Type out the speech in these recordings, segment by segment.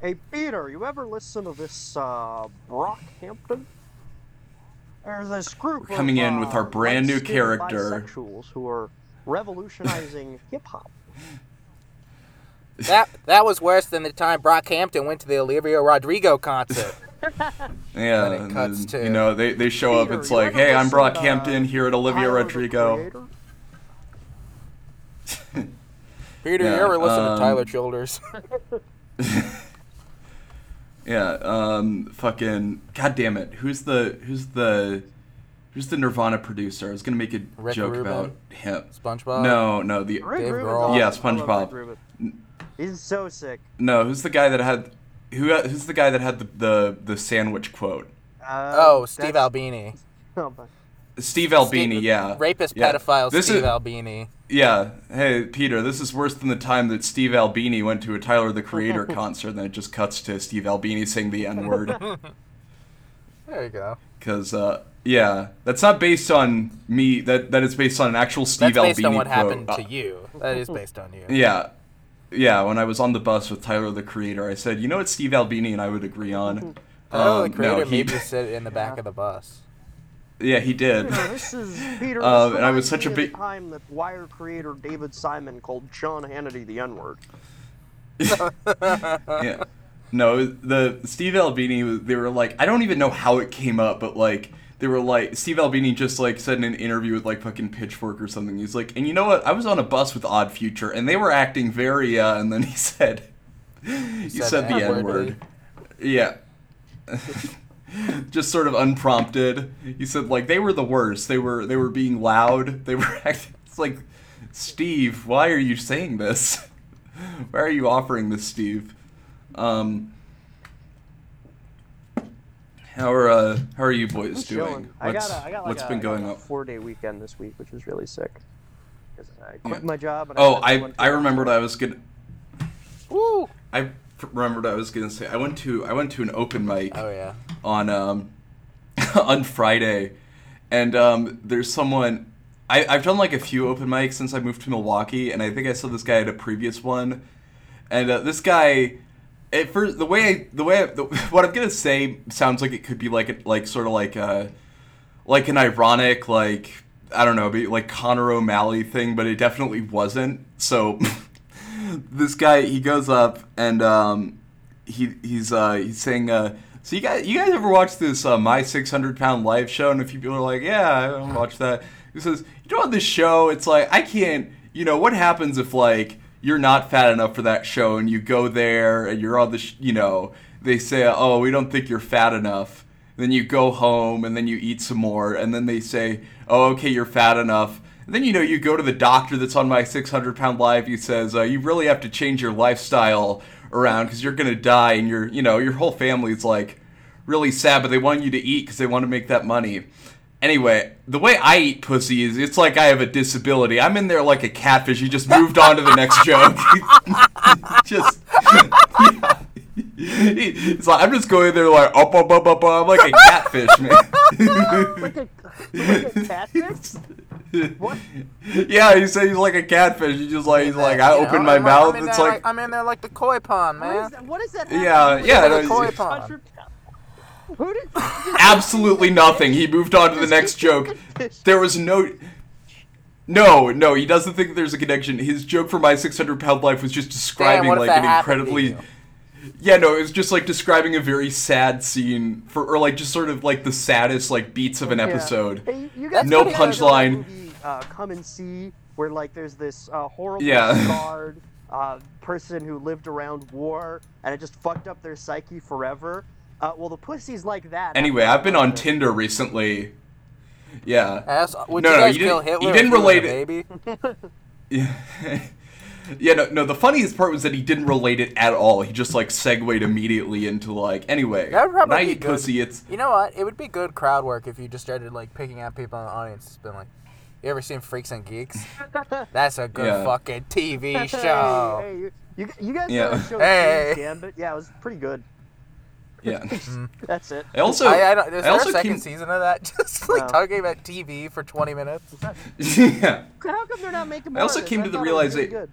Hey, Peter, you ever listen to this uh, Brockhampton? There's this group We're coming of, in with our uh, brand new character. bisexuals who are revolutionizing hip hop. That that was worse than the time Brockhampton went to the Olivia Rodrigo concert. Yeah, When it cuts then, to- you know they, they show up. It's like, ever hey, I'm listen to, Brockhampton here at Olivia Tyler, Rodrigo. Peter, Yeah, you ever listen um, to Tyler Childers? Yeah, um, fucking, god damn it, who's the who's the who's the Nirvana producer? I was gonna make a Rick joke Rubin? about him. SpongeBob. No, no, the Rick Dave Grohl. awesome. Yeah, SpongeBob. Rick He's so sick. no, who's the guy that had who who's the guy that had the the, the sandwich quote? Uh, Oh, Steve Albini. oh, but- Steve Albini, Steve- yeah. Rapist Yeah. pedophile This Steve is, Albini. Yeah. Hey, Peter, this is worse than the time that Steve Albini went to a Tyler the Creator concert, and then it just cuts to Steve Albini saying the N word. There you go. Because, uh, yeah, that's not based on me. That that is based on an actual Steve That's based Albini on what quote. happened Uh, to you. That is based on you. Yeah. Yeah, when I was on the bus with Tyler the Creator, I said, you know what Steve Albini and I would agree on? Oh, Um, the creator no, he- you sit in the back of the bus. Yeah, he did. Peter, this is Peter. Um, and I was such a me big- the time that Wire creator David Simon called Sean Hannity the N word. yeah. No, the Steve Albini, they were like, I don't even know how it came up, but like, they were like, Steve Albini just like said in an interview with like fucking Pitchfork or something. He's like, and you know what? I was on a bus with Odd Future, and they were acting very, uh, and then he said, he said said, the N word. Yeah. just sort of unprompted. He said like they were the worst. They were they were being loud. They were acting. It's like, Steve, why are you saying this? why are you offering this, Steve? Um, how are uh, how are you boys I'm doing? chilling. I got What's, a, I got like what's a, been going on? four day weekend this week, which was really sick. I quit Yeah. my job. And Oh, I I remembered I was gonna. Woo! I remembered I was gonna say I went to I went to an open mic. Oh yeah. on um on Friday, and um there's someone I I've done like a few open mics since I moved to Milwaukee, and I think I saw this guy at a previous one, and uh, this guy. At first, the way I, the way I, the, what I'm gonna say sounds like it could be like a, like sort of like a like an ironic like I don't know, be like Connor O'Malley thing, but it definitely wasn't. So this guy he goes up and um, he he's uh, he's saying uh, so you guys you guys ever watch this uh, my 600 pound live show? And a few people are like yeah I watch that. He says you know on this show it's like I can't you know what happens if like you're not fat enough for that show and you go there and you're on the sh- you know they say oh we don't think you're fat enough. Then you go home and then you eat some more and then they say oh okay you're fat enough and then you know you go to the doctor that's on my 600 pound live he says uh, you really have to change your lifestyle around because you're gonna die and your you know your whole family's like really sad but they want you to eat because they want to make that money anyway the way i eat pussy is it's like i have a disability i'm in there like a catfish you just moved on to the next joke just yeah. It's like I'm just going there like up up up up up I'm like a catfish man like a, like a catfish. What? yeah, you say he's like a catfish. He just like he's like I You know, open my I'm, mouth. I'm in It's there like I'm in there like the koi pond, man. is that? What is that? Yeah, happening? yeah, What no, koi that? pond. Who did? absolutely nothing. He moved on to the next joke. There was no. No, no, he doesn't think there's a connection. His joke for my 600 pound life was just describing what if like an incredibly. Yeah, no, it was just like describing a very sad scene for, or like just sort of like the saddest like beats of an Yeah. episode. Hey, you guys No ever heard of that punchline. Movie, uh, Come and See, where like there's this uh, horrible Yeah. scarred uh, person who lived around war, and it just fucked up their psyche forever. Uh, well, the pussy's like that. Anyway, I've been on Tinder recently. Yeah. Ass, would No, you no, guys you kill didn't- you Hitler? didn't if he was a relate it- baby? Yeah. yeah, no, no, the funniest part was that he didn't relate it at all. He just like segued immediately into like anyway. That would probably when I be eat good. pussy, it's You know what? It would be good crowd work if you just started like picking out people in the audience. It's been like, you ever seen Freaks and Geeks? That's a good Yeah. fucking TV show. hey, you, you, you guys Yeah. know the show Hey. Queen's Gambit? Yeah, it was pretty good. yeah. Mm. That's it. I also I, I don't, is I there also a second came- season of that? Just like No. talking about TV for 20 minutes? yeah. How come they're not making more? I also of came to the thought really realization- good.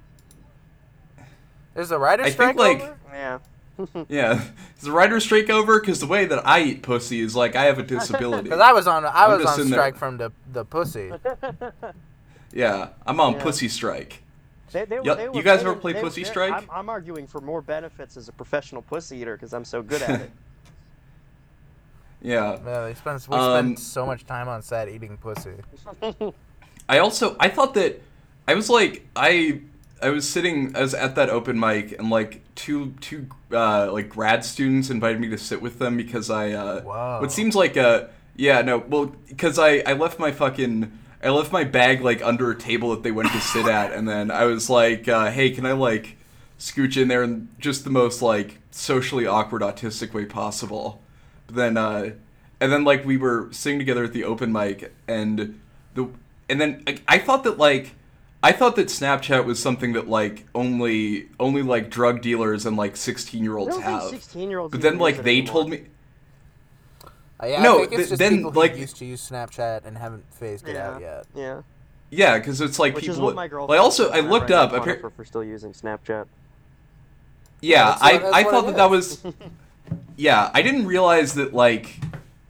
There's a writer's I think, strike like- over? Yeah. Yeah, is the writer's strike over? Because the way that I eat pussy is like I have a disability. Because I was on I I'm was on sitting there. strike from the the pussy. Yeah, I'm on Yeah. pussy strike. They, they, Yeah, they you guys they ever play they- Pussy they're- Strike? I'm, I'm arguing for more benefits as a professional pussy eater because I'm so good at it. Yeah. Yeah, they spend we Um, spend so much time on set eating pussy. I also I thought that I was like I I was sitting I was at that open mic and like two two uh, like grad students invited me to sit with them because I uh, Wow. what seems like a yeah no well because I I left my fucking I left my bag like under a table that they went to sit at and then I was like uh, hey can I like scooch in there in just the most like socially awkward autistic way possible but then uh and then like we were sitting together at the open mic and the and then like, I thought that like I thought that Snapchat was something that like only only like drug dealers and like 16 year olds have 16 year olds. but then like they told me Uh, yeah, No, I think it's th- just then, people who like- used to use Snapchat and haven't phased it Yeah. out yet. Yeah. yeah because it's like Which people is what my girlfriend. well, I also I looked make up fun of for still using Snapchat. yeah that's I what- I thought it that that is. was yeah I didn't realize that like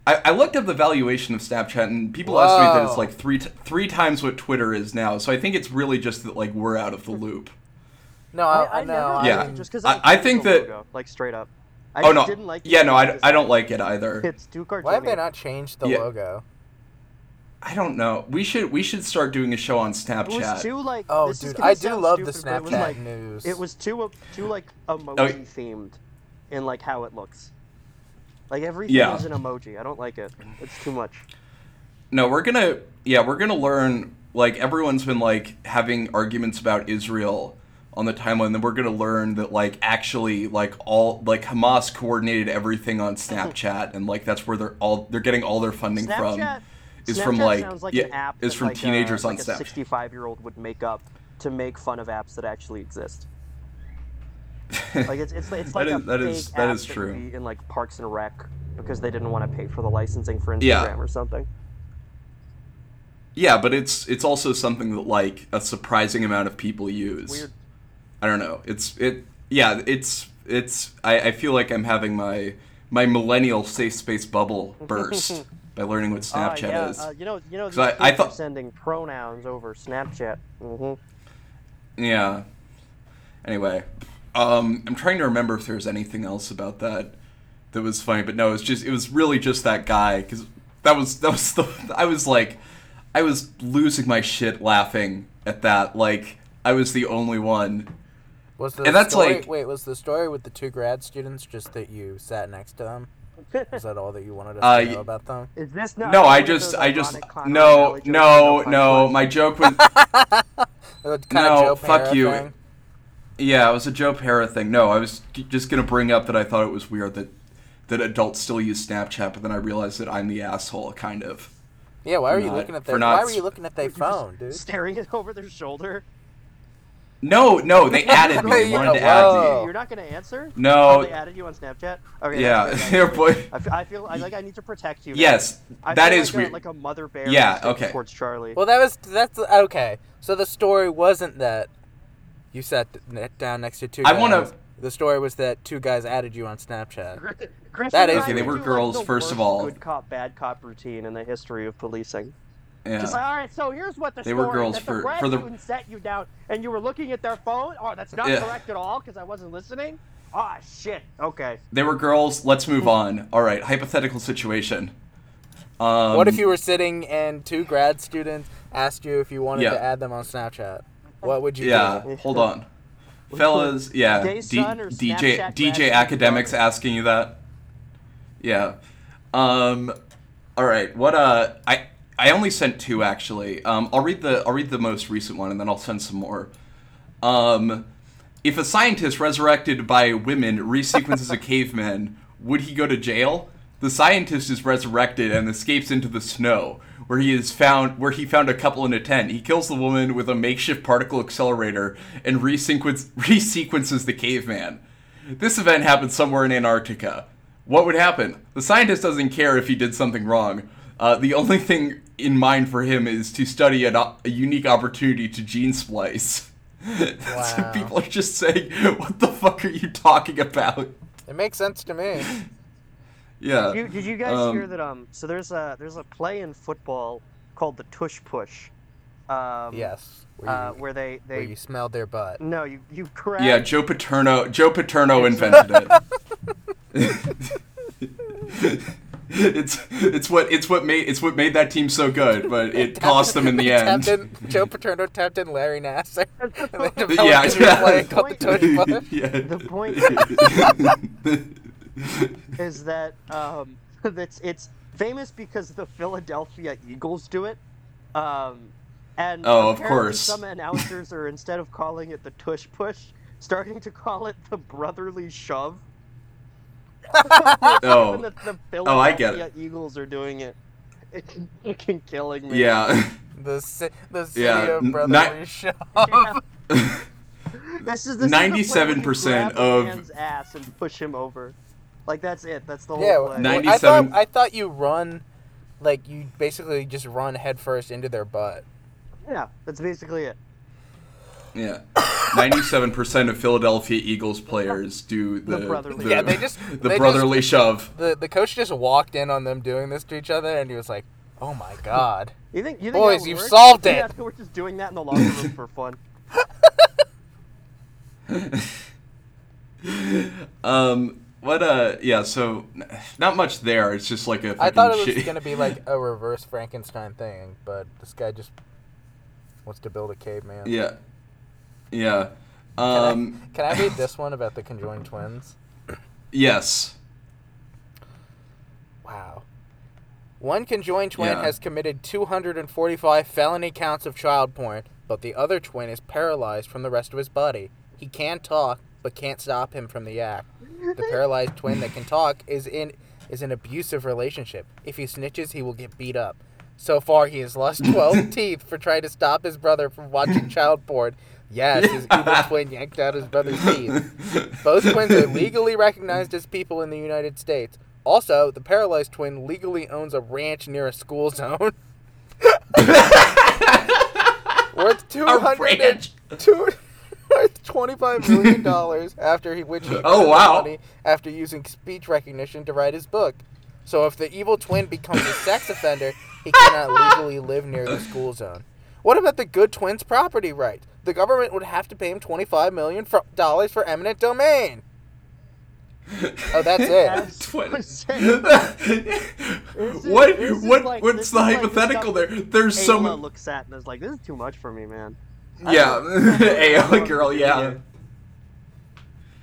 I, I looked up the valuation of Snapchat and people estimate that it's like three t- three times what Twitter is now so I think it's really just that like we're out of the loop No, I, I, I no, never I liked Yeah. just because I- I think that- logo, like straight up. I oh no didn't like yeah no I. I don't like it either It's too cartoony. Why have they not changed the Yeah. logo? I don't know we should we should start doing a show on Snapchat. It was Snapchat too like. Oh, this is dude, gonna I do sound love the stupid, but it was, like, news. It was too too like Oh, emoji themed, in like how it looks. Like everything Yeah. is an emoji. I don't like it. It's too much. No, we're gonna yeah, we're gonna learn like everyone's been like having arguments about Israel on the timeline, then we're gonna learn that like actually like all like Hamas coordinated everything on Snapchat and like that's where they're all they're getting all their funding from is Snapchat from like, sounds like yeah, an app is from like, teenagers uh, on like Snapchat. A 65 year old would make up to make fun of apps that actually exist. Like it's it's, it's like is- a that fake is- that is true. in like Parks and Rec because they didn't want to pay for the licensing for Instagram Yeah. or something. Yeah, but it's it's also something that like a surprising amount of people use. Weird. I don't know. It's it. Yeah, it's it's. I, I feel like I'm having my my millennial safe space bubble burst by learning what Uh, Snapchat yeah, is. uh, you know, you know, I- I thought- sending pronouns over Snapchat. Mm-hmm. Yeah. Anyway, um, I'm trying to remember if there's anything else about that that was funny, but no, it's just it was really just that guy because that was that was the I was like I was losing my shit laughing at that. Like I was the only one. Was the And that's story, like- wait, was the story with the two grad students just that you sat next to them? Is that all that you wanted us Uh, to know about them? Is this No, not I just I just no no no. My joke was Kind No, Joe fuck you. Thing? Yeah, it was a Joe Pera thing. No, I was just gonna bring up that I thought it was weird that that adults still use Snapchat, but then I realized that I'm the asshole, kind of. Yeah, why For were you looking at their not Why were you looking at their You're phone, dude? staring it over their shoulder. No, no, they added me. They wanted to whoa. add You're not gonna answer? No. Oh, they added you on Snapchat. Okay. yeah, that's yeah, boy. I feel, I feel I, like I need to protect you. now. Yes, that is that feel like a, weird. like a mother bear. Yeah, okay. Towards Charlie. Well, that was that's okay. So the story wasn't that you sat ne- down next to two. I wanna- The story was that two guys added you on Snapchat. Christian that and Okay, they were do, like, girls, the first of all. Good cop, bad cop routine in the history of policing. Yeah. like, all right, so here's what the story They story were girls that for- the grad for the- student set you down, and you were looking at their phone. Oh, that's not Yeah. correct at all because I wasn't listening. Ah, shit. Okay. They were girls. Let's move on. All right, hypothetical situation. Um, what if you were sitting and two grad students asked you if you wanted Yeah. to add them on Snapchat? What would you Yeah, do? hold on, fellas. Yeah, D- DJ Snapchat DJ academics student asking you that. Yeah. Um. All right. What? Uh. I. I only sent two actually. Um. I'll read the. I'll read the most recent one and then I'll send some more. Um. If a scientist resurrected by women resequences a caveman, would he go to jail? The scientist is resurrected and escapes into the snow, where he is found where he found a couple in a tent. He kills the woman with a makeshift particle accelerator and resequence, resequences the caveman. This event happened somewhere in Antarctica. What would happen? The scientist doesn't care if he did something wrong. Uh, the only thing in mind for him is to study an, a unique opportunity to gene splice. Wow. people are just saying, "What the fuck are you talking about?" It makes sense to me. Yeah. Did you, did you guys Um, hear that? Um, so there's a there's a play in football called the tush push. Um, Yes. Where, Uh, you, where they where they you smelled their butt. no you you grab Yeah, Joe Paterno. Joe Paterno invented it. it's it's what it's what made it's what made that team so good, but it cost them in the end. In, Joe Paterno tapped in Larry Nassar. and they Yeah, yeah. play called the yeah. The point is that um, that's it's famous because the Philadelphia Eagles do it. Um, and Oh, of course. some announcers are instead of calling it the tush push, starting to call it the brotherly shove. Oh. When the, the Oh, I get Philadelphia Eagles are doing it. It's fucking killing me. yeah. The, ci- the city Yeah, of brotherly not- shove. This is this is the play where you 97% grab a of- man's ass and push him over. Like that's it. That's the whole Yeah, play. well, I thought I thought you run, like you basically just run headfirst into their butt. Yeah, that's basically it. Yeah. 97% of Philadelphia Eagles players do the, The brotherly- the- Yeah, they just- the they brotherly shove. The the coach just walked in on them doing this to each other, and he was like, "Oh my god." You think you think Boys, you've work? solved Yeah, it. we're just doing that in the locker room for fun. Um what uh yeah, so not much there. It's just like a I thought it was gonna be like a reverse Frankenstein thing, but this guy just wants to build a caveman. Yeah. Yeah. Can, I- Um can I read this one about the conjoined twins? yes. Wow. One conjoined twin Yeah. has committed 245 felony counts of child porn, but the other twin is paralyzed from the rest of his body. He can't talk, but can't stop him from the act. The paralyzed twin that can talk is in is an abusive relationship. If he snitches, he will get beat up. So far, he has lost 12 teeth for trying to stop his brother from watching child porn. Yes, his evil twin yanked out his brother's teeth. Both twins are legally recognized as people in the United States. Also, the paralyzed twin legally owns a ranch near a school zone. Worth two A ranch. two worth twenty-five million dollars after he which he Oh, the wow. money after using speech recognition to write his book. So if the evil twin becomes a sex offender, he cannot legally live near the school zone. What about the good twin's property rights? The government would have to pay him twenty-five million dollars for eminent domain. Oh, that's it. That's Twin. This is- what what like- what's the is like hypothetical there? There's so Ayla much looks at and is like, "This is too much for me, man." I Yeah. don't- girl, yeah.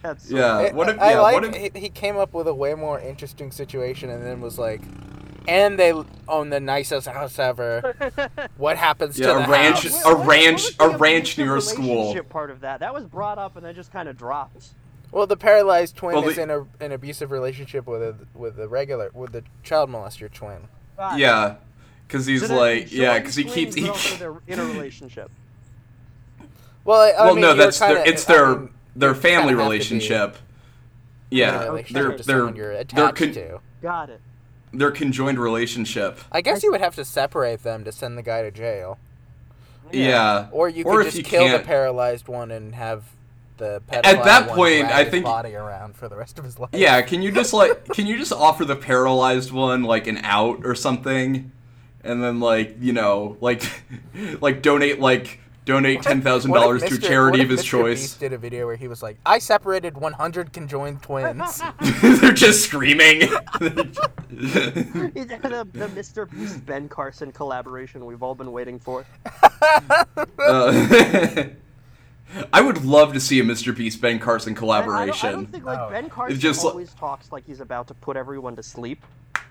That's Yeah. I- What if I yeah, like what if he, he came up with a way more interesting situation and then was like, and they own the nicest house ever. What happens Yeah, to a the ranch- house? a What- what- ranch- what was a ranch near a school. Part of that that was brought up and then just kind of dropped. Well, the paralyzed twin Well, is the- in a, an abusive relationship with a with the regular with the child molester twin. Got it. Yeah. Cuz he's So like yeah, cuz he keeps twins, he, but in a relationship. Well, I, I Well, mean, no, that's kinda, their it's I their mean, their family kinda have to be relationship. in Yeah. relationship They're to they're you're they're con- to. Got it. their conjoined relationship. I guess you would have to separate them to send the guy to jail, Yeah. or you Or could if just you kill the can't- paralyzed one and have the pedophile At that one point, I his think- body around for the rest of his life. Yeah, can you just like can you just offer the paralyzed one like an out or something? And then like, you know, like like donate like donate ten thousand dollars to a Mr. charity of his Mr. choice. Beast did a video where he was like, "I separated 100 conjoined twins." They're just screaming. It's the, the Mr. Beast Ben Carson collaboration we've all been waiting for. Uh, I would love to see a Mr. Beast Ben Carson I- I don't, I collaboration. don't think like Oh. Ben Carson just like- always talks like he's about to put everyone to sleep,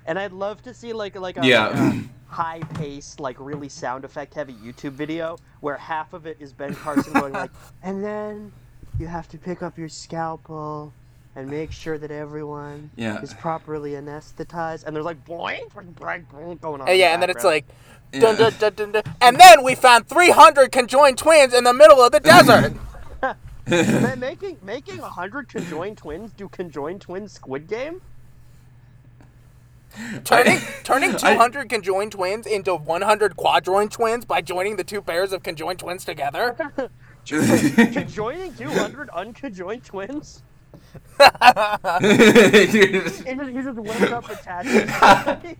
and I'd love to see like like a, Yeah. like a high-paced, like really sound effect heavy YouTube video where half of it is Ben Carson going like, and then you have to pick up your scalpel and make sure that everyone Yeah. is properly anesthetized, and there's like boing, boing, boing, boing going on. And uh, yeah, the and then it's background. like, dun, dun, dun, dun, dun. and then we found 300 conjoined twins in the middle of the desert. Man, making making hundred conjoined twins do conjoined twins Squid Game. turning turning I- 200 conjoined twins into 100 quadroined twins by joining the two pairs of conjoined twins together. Conjoining two hundred unconjoined twins. He just, he just wakes up attached.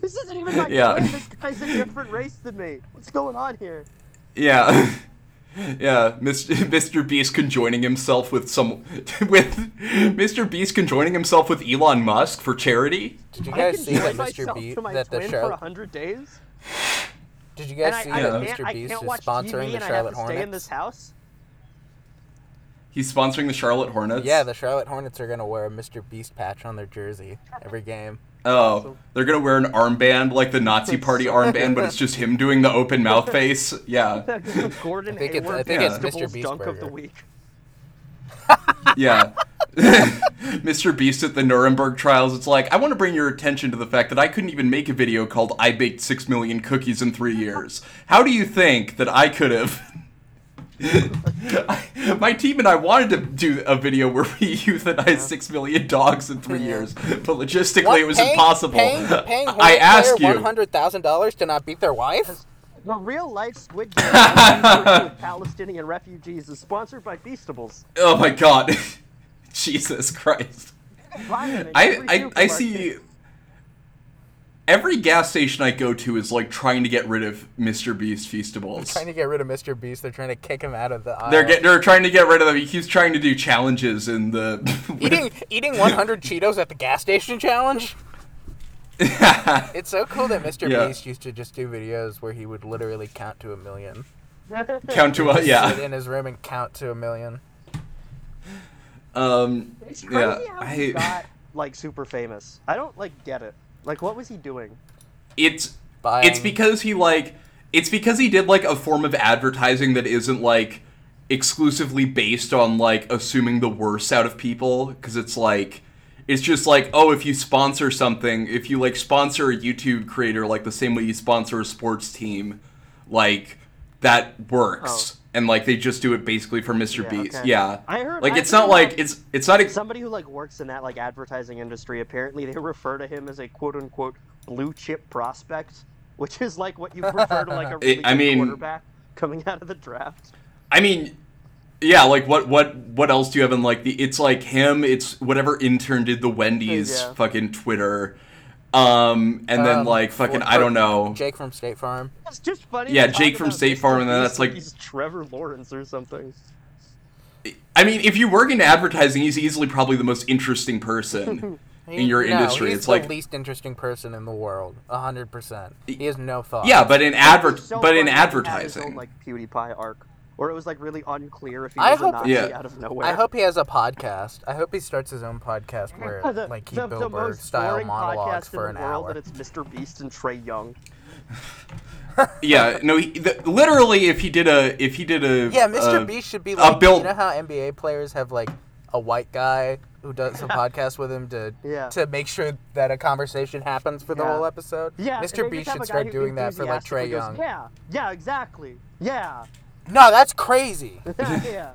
this isn't even my Yeah. twin. This guy's a different race than me. What's going on here? Yeah. Yeah, Mr. Mr. Beast conjoining himself with some with Mr. Beast conjoining himself with Elon Musk for charity. Did you I guys can see that Mr. Beast that the twin for hundred days. Did you guys and see I, I that can't, Mr. Beast is sponsoring TV the and I have Charlotte to stay in this Hornets? house. He's sponsoring the Charlotte Hornets. Yeah, the Charlotte Hornets are gonna wear a Mr. Beast patch on their jersey every game. Oh, Awesome. they're gonna wear an armband like the Nazi Party armband, but it's just him doing the open mouth face. Yeah, Gordon I think it's- I think it's Mr. Beast dunk of the week. yeah. Mr. Beast at the Nuremberg trials. It's like I want to bring your attention to the fact that I couldn't even make a video called "I baked six million cookies in three years." How do you think that I could have? My team and I wanted to do a video where we euthanized six million dogs in three years, but logistically What? it was Paying- impossible. Paying, paying I Hornet ask player you. one hundred thousand dollars to not beat their wife. The real life Squid Game with Palestinian refugees is sponsored by Feastables. Oh my god. Jesus Christ. Buy them in I I, I supermarket. see every gas station I go to is like trying to get rid of Mr. Beast Feastables. They're Trying to get rid of Mr. Beast. They're trying to kick him out of the aisle. They're get, they're trying to get rid of him. He keeps trying to do challenges in the eating eating 100 Cheetos at the gas station challenge. It's so cool that Mr. Yeah. Beast used to just do videos where he would literally count to a million. count to a Sit yeah. in his room and count to a million. Um It's crazy yeah. how he I, got like super famous. I don't like get it. Like, what was he doing? it's Buying, it's because he like it's because he did like a form of advertising that isn't like exclusively based on like assuming the worst out of people. Because it's like it's just like oh if you sponsor something if you like sponsor a youtube creator like the same way you sponsor a sports team like that works oh. And like they just do it basically for mr Yeah, beast okay. yeah I heard- like I it's not heard, like um, it's it's not ex- Somebody who like works in that like advertising industry. Apparently, they refer to him as a quote unquote blue chip prospect, which is like what you prefer to like a really I good mean- quarterback coming out of the draft. I mean, yeah, like what what what else do you have in like the? It's like him. It's whatever intern did the Wendy's Yeah. fucking Twitter, um, and then um, like fucking I don't know. Jake from State Farm. It's just funny. Yeah, Jake from State Farm, and then that's, like- he's Trevor Lawrence or something. I mean, if you work in advertising, he's easily probably the most interesting person in your no, industry. He's It's the like least interesting person in the world. hundred percent. He has no thought. yeah, but in adver It's so but in funny he had his own, advertising, like PewDiePie arc, where it was like really unclear if he I was a Nazi Yeah. out of nowhere. I hope he has a podcast. I hope he starts his own podcast where the, like he the, Bill Burr style boring monologues for in an world hour. that it's Mr. Beast and Trae Young. yeah, no, he, the, literally, if he did a if he did a Yeah, Mr. uh, Beast should be like Bill- you know how NBA players have like a white guy who does a podcast with him to Yeah. to make sure that a conversation happens for the Yeah. whole episode. Yeah, Mr. they Beast should start doing that for like Trae Young. goes, Yeah, yeah, exactly. Yeah, No, that's crazy. yeah.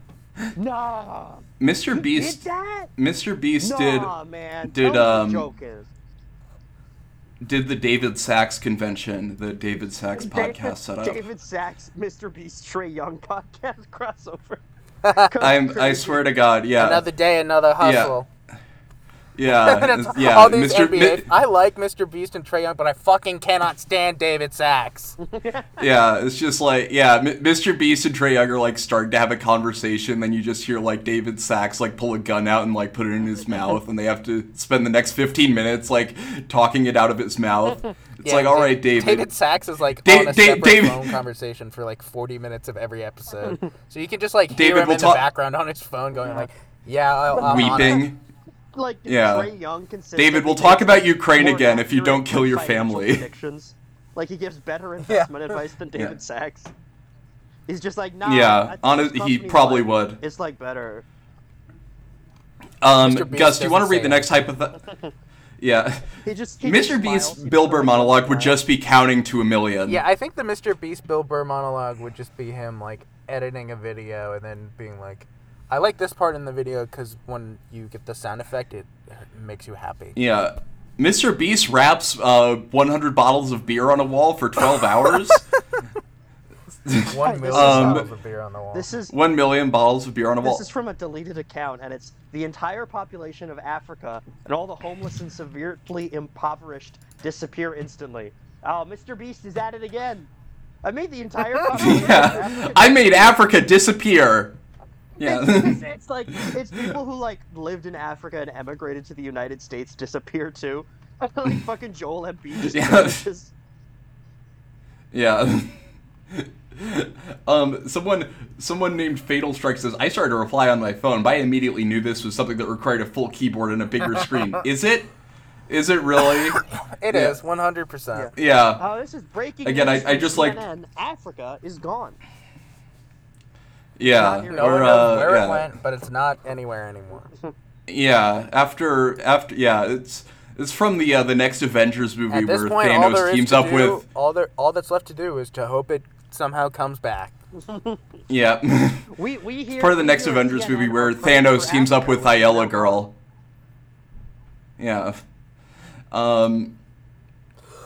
Nah, Mr. did Beast that? Mr. Beast did Nah, man. did, Tell um, the did the David Sacks convention, the David Sacks podcast setup. David Sacks, Mr. Beast, Trae Young podcast crossover. I'm I swear to God, yeah, Another day, another hustle. yeah, That's yeah. all these Mr. NBA. Mi- I like Mr. Beast and Trae Young, but I fucking cannot stand David Sacks. yeah, it's just like yeah, M- Mr. Beast and Trae Young are like starting to have a conversation, then you just hear like David Sacks like pull a gun out and like put it in his mouth, and they have to spend the next 15 minutes like talking it out of his mouth. It's Yeah, like, all right, David. David Sacks is like Da- on a Da- separate David- phone conversation for like 40 minutes of every episode. So you can just like hear David him in talk- the background on his phone going like, "Yeah, I'll, I'm on it." weeping. Like Yeah. Trae Young David, we'll talk about Ukraine again if you don't kill your family. predictions. Like he gives better investment advice than David Yeah. Sachs. He's just like, nah. Yeah, I think honest- he probably like- would. It's like better. Um, Gus, do you want to read the next hypothet? yeah, He just he Mr. smiles. Beast's Bill Burr look monologue would just be counting to a million. Yeah, I think the Mr. Beast Bill Burr monologue would just be him like editing a video and then being like, "I like this part in the video because when you get the sound effect, it, it makes you happy." Yeah. Mr. Beast wraps uh, 100 bottles of beer on a wall for 12 hours. This million is, Um, bottles of beer on the wall. This is One million bottles of beer on a wall. This is from a deleted account, and it's the entire population of Africa and all the homeless and severely impoverished disappear instantly. Oh, Mr. Beast is at it again. I made the entire yeah, I made Africa disappear. Yeah. it's, it's like it's people who like lived in Africa and emigrated to the United States disappear too. I feel like fucking Joel Embiid just Yeah. vanishes. Yeah. um, someone, someone named Fatal Strike says I started to reply on my phone, but I immediately knew this was something that required a full keyboard and a bigger screen. Is it? Is it really? It Yeah. is 100%. Yeah. Oh, this is breaking Again, I- news I from just like- CNN. Africa is gone. Yeah. Not here. No Or one knows uh, where yeah. it went, but it's not anywhere anymore. Yeah. After after yeah, it's it's from the uh, the next Avengers movie where point, Thanos teams up do, with all there, all that's left to do is to hope it somehow comes back. yeah. We we hear part of the next Avengers CNN movie where praying Thanos teams up with which Ayala Girl. Yeah. Um.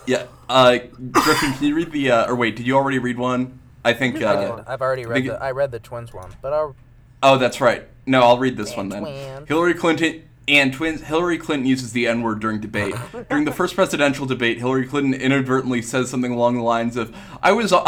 Yeah. Uh, Griffin, can you read the? Uh, or wait, did you already read one? I think. I Uh, did. I've already read think the. I read the twins one, but I'll. oh, that's right. No, I'll read this one then. twins. Hillary Clinton and twins. Hillary Clinton uses the N word during debate. during the first presidential debate, Hillary Clinton inadvertently says something along the lines of, "I was, oh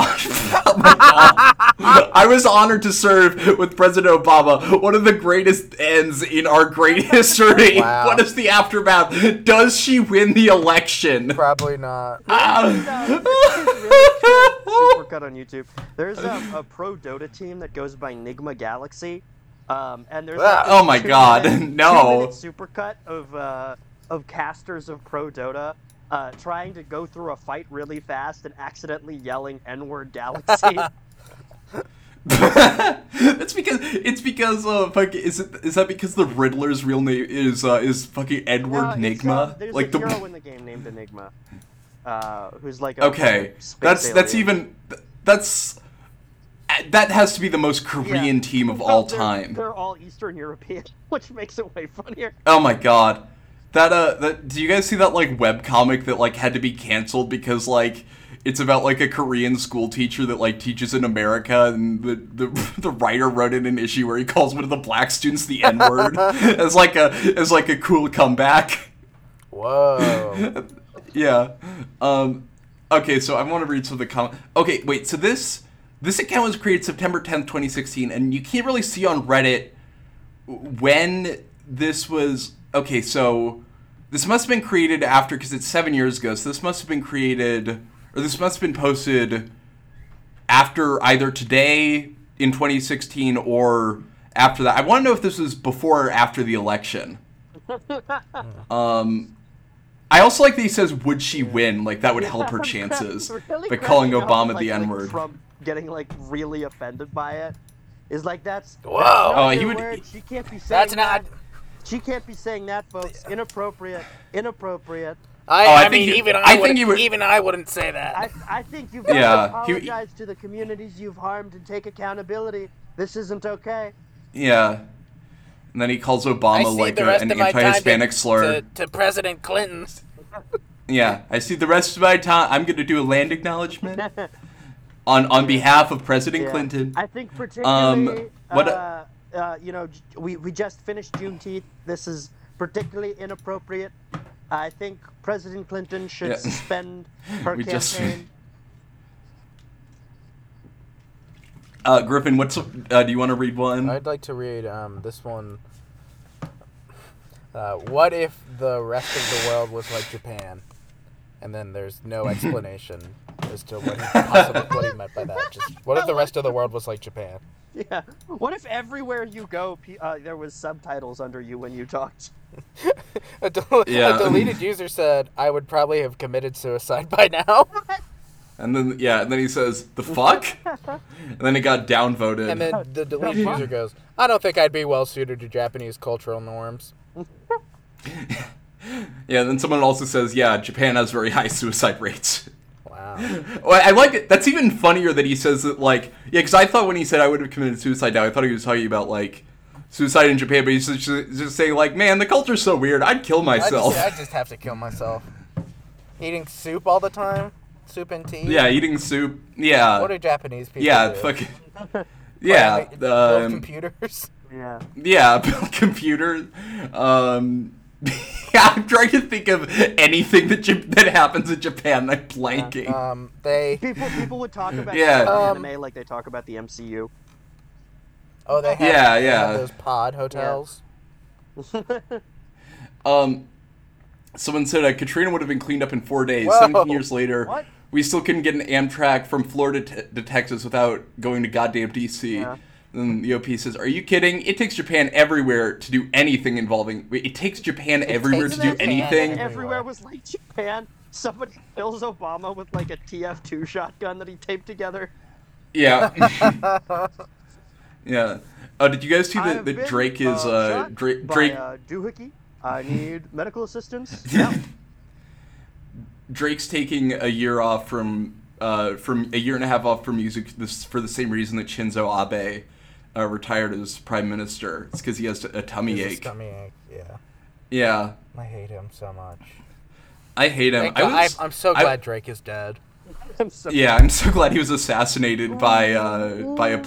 my God. I was honored to serve with President Obama, one of the greatest ends in our great history. Wow. What is the aftermath? Does she win the election?" Probably not. Ah. No, this is really true. Supercut on YouTube. There's a, a pro Dota team that goes by Nigma Galaxy, um, and there's like, Oh my God, minute- no. two minute supercut of uh, of casters of pro Dota. Uh, trying to go through a fight really fast and accidentally yelling N-word Galaxy. That's because it's because uh fucking is it is that because the Riddler's real name is uh is fucking Edward No, it's, Nigma? uh, there's like a the hero in the game named Enigma, uh, who's like a, Okay. a space That's that's even that's that has to be the most Korean Yeah. team of all they're- time. They're all Eastern European, which makes it way funnier. Oh my god. That uh that do you guys see that like webcomic that like had to be canceled because like it's about like a Korean school teacher that like teaches in America and the the, the writer wrote in an issue where he calls one of the black students the N-word as like a as like a cool comeback. Whoa. yeah. Um okay, so I want to read some of the com Okay, wait, so this this account was created September 10th, 2016 and you can't really see on Reddit when this was okay so this must have been created after because it's seven years ago so this must have been created or this must have been posted after either today in 2016 or after that i want to know if this was before or after the election um i also like that he says would she win like that would help her chances It's really by calling cracking up, obama like- the like n-word Trump getting like really offended by it is like that's Whoa. that's Oh, he would- word. She can't be saying That's that. not. She can't be saying that, folks. Inappropriate. Inappropriate. I, Oh, I I, think mean, you- even I I, think wouldn't. you would- Even I wouldn't say that. I, I think you've got Yeah, to he- apologize to the communities you've harmed and take accountability. This isn't okay. yeah and then he calls obama like a, an of my time anti-hispanic to, slur to, to President Clinton's. Yeah, I see the rest of my time. I'm going to do a land acknowledgement on on behalf of President Yeah. Clinton. I think particularly, Um, what- uh, uh, you know, we, we just finished Juneteenth. This is particularly inappropriate. I think President Clinton should Yeah. suspend her We just- Uh, Griffin, what's uh, do you want to read one? I'd like to read um, this one. Uh, what if the rest of the world was like Japan? And then there's no explanation as to what he, possibly, what he meant by that. Just what if the rest of the world was like Japan? Yeah. What if everywhere you go, uh, there was subtitles under you when you talked? A, del- Yeah. a deleted user said, "I would probably have committed suicide by now." And then yeah, and then he says the fuck, and then it got downvoted. And then the deleted user goes, "I don't think I'd be well suited to Japanese cultural norms." yeah, and then someone also says yeah, Japan has very high suicide rates. Wow. Well, I like it. That's even funnier that he says that like yeah, because I thought when he said I would have committed suicide now, I thought he was talking about like suicide in Japan, but he's just, just saying like man, the culture's so weird, I'd kill I myself. just, I just have to kill myself. Eating soup all the time. soup and tea. Yeah, eating soup. Yeah. What do Japanese people yeah, do? fucking. Yeah. build Um, computers. Yeah. yeah, build computers. Um, yeah, I'm trying to think of anything that Jap- that happens in Japan. I'm blanking. Um, they People people would talk about Yeah. Japanese Um, anime like they talk about the MCU. Oh they have, Yeah, they have yeah. those pod hotels. Um, someone said uh, Katrina would have been cleaned up in four days. Whoa. 17 years later, What? we still couldn't get an Amtrak from Florida to, to Texas without going to goddamn DC. Yeah. And the OP says, "Are you kidding? It takes Japan everywhere to do anything involving. It takes Japan everywhere takes to do anything. everywhere. Everywhere was like Japan. Somebody kills Obama with like a TF2 shotgun that he taped together. Yeah, yeah. Uh, did you guys see that, I've that been, Drake is uh, uh, shot Drake? by, Drake uh, doohickey. I need medical assistance. Yeah. Drake's taking a year off from uh, from a year and a half off from music this for the same reason that Shinzo Abe uh, retired as prime minister. It's because he has a tummy His ache. tummy ache. Yeah, Yeah, I hate him so much. I hate him. Thank I was. I'm so I- glad Drake is dead. I'm so yeah, I'm so glad he was assassinated by uh, by a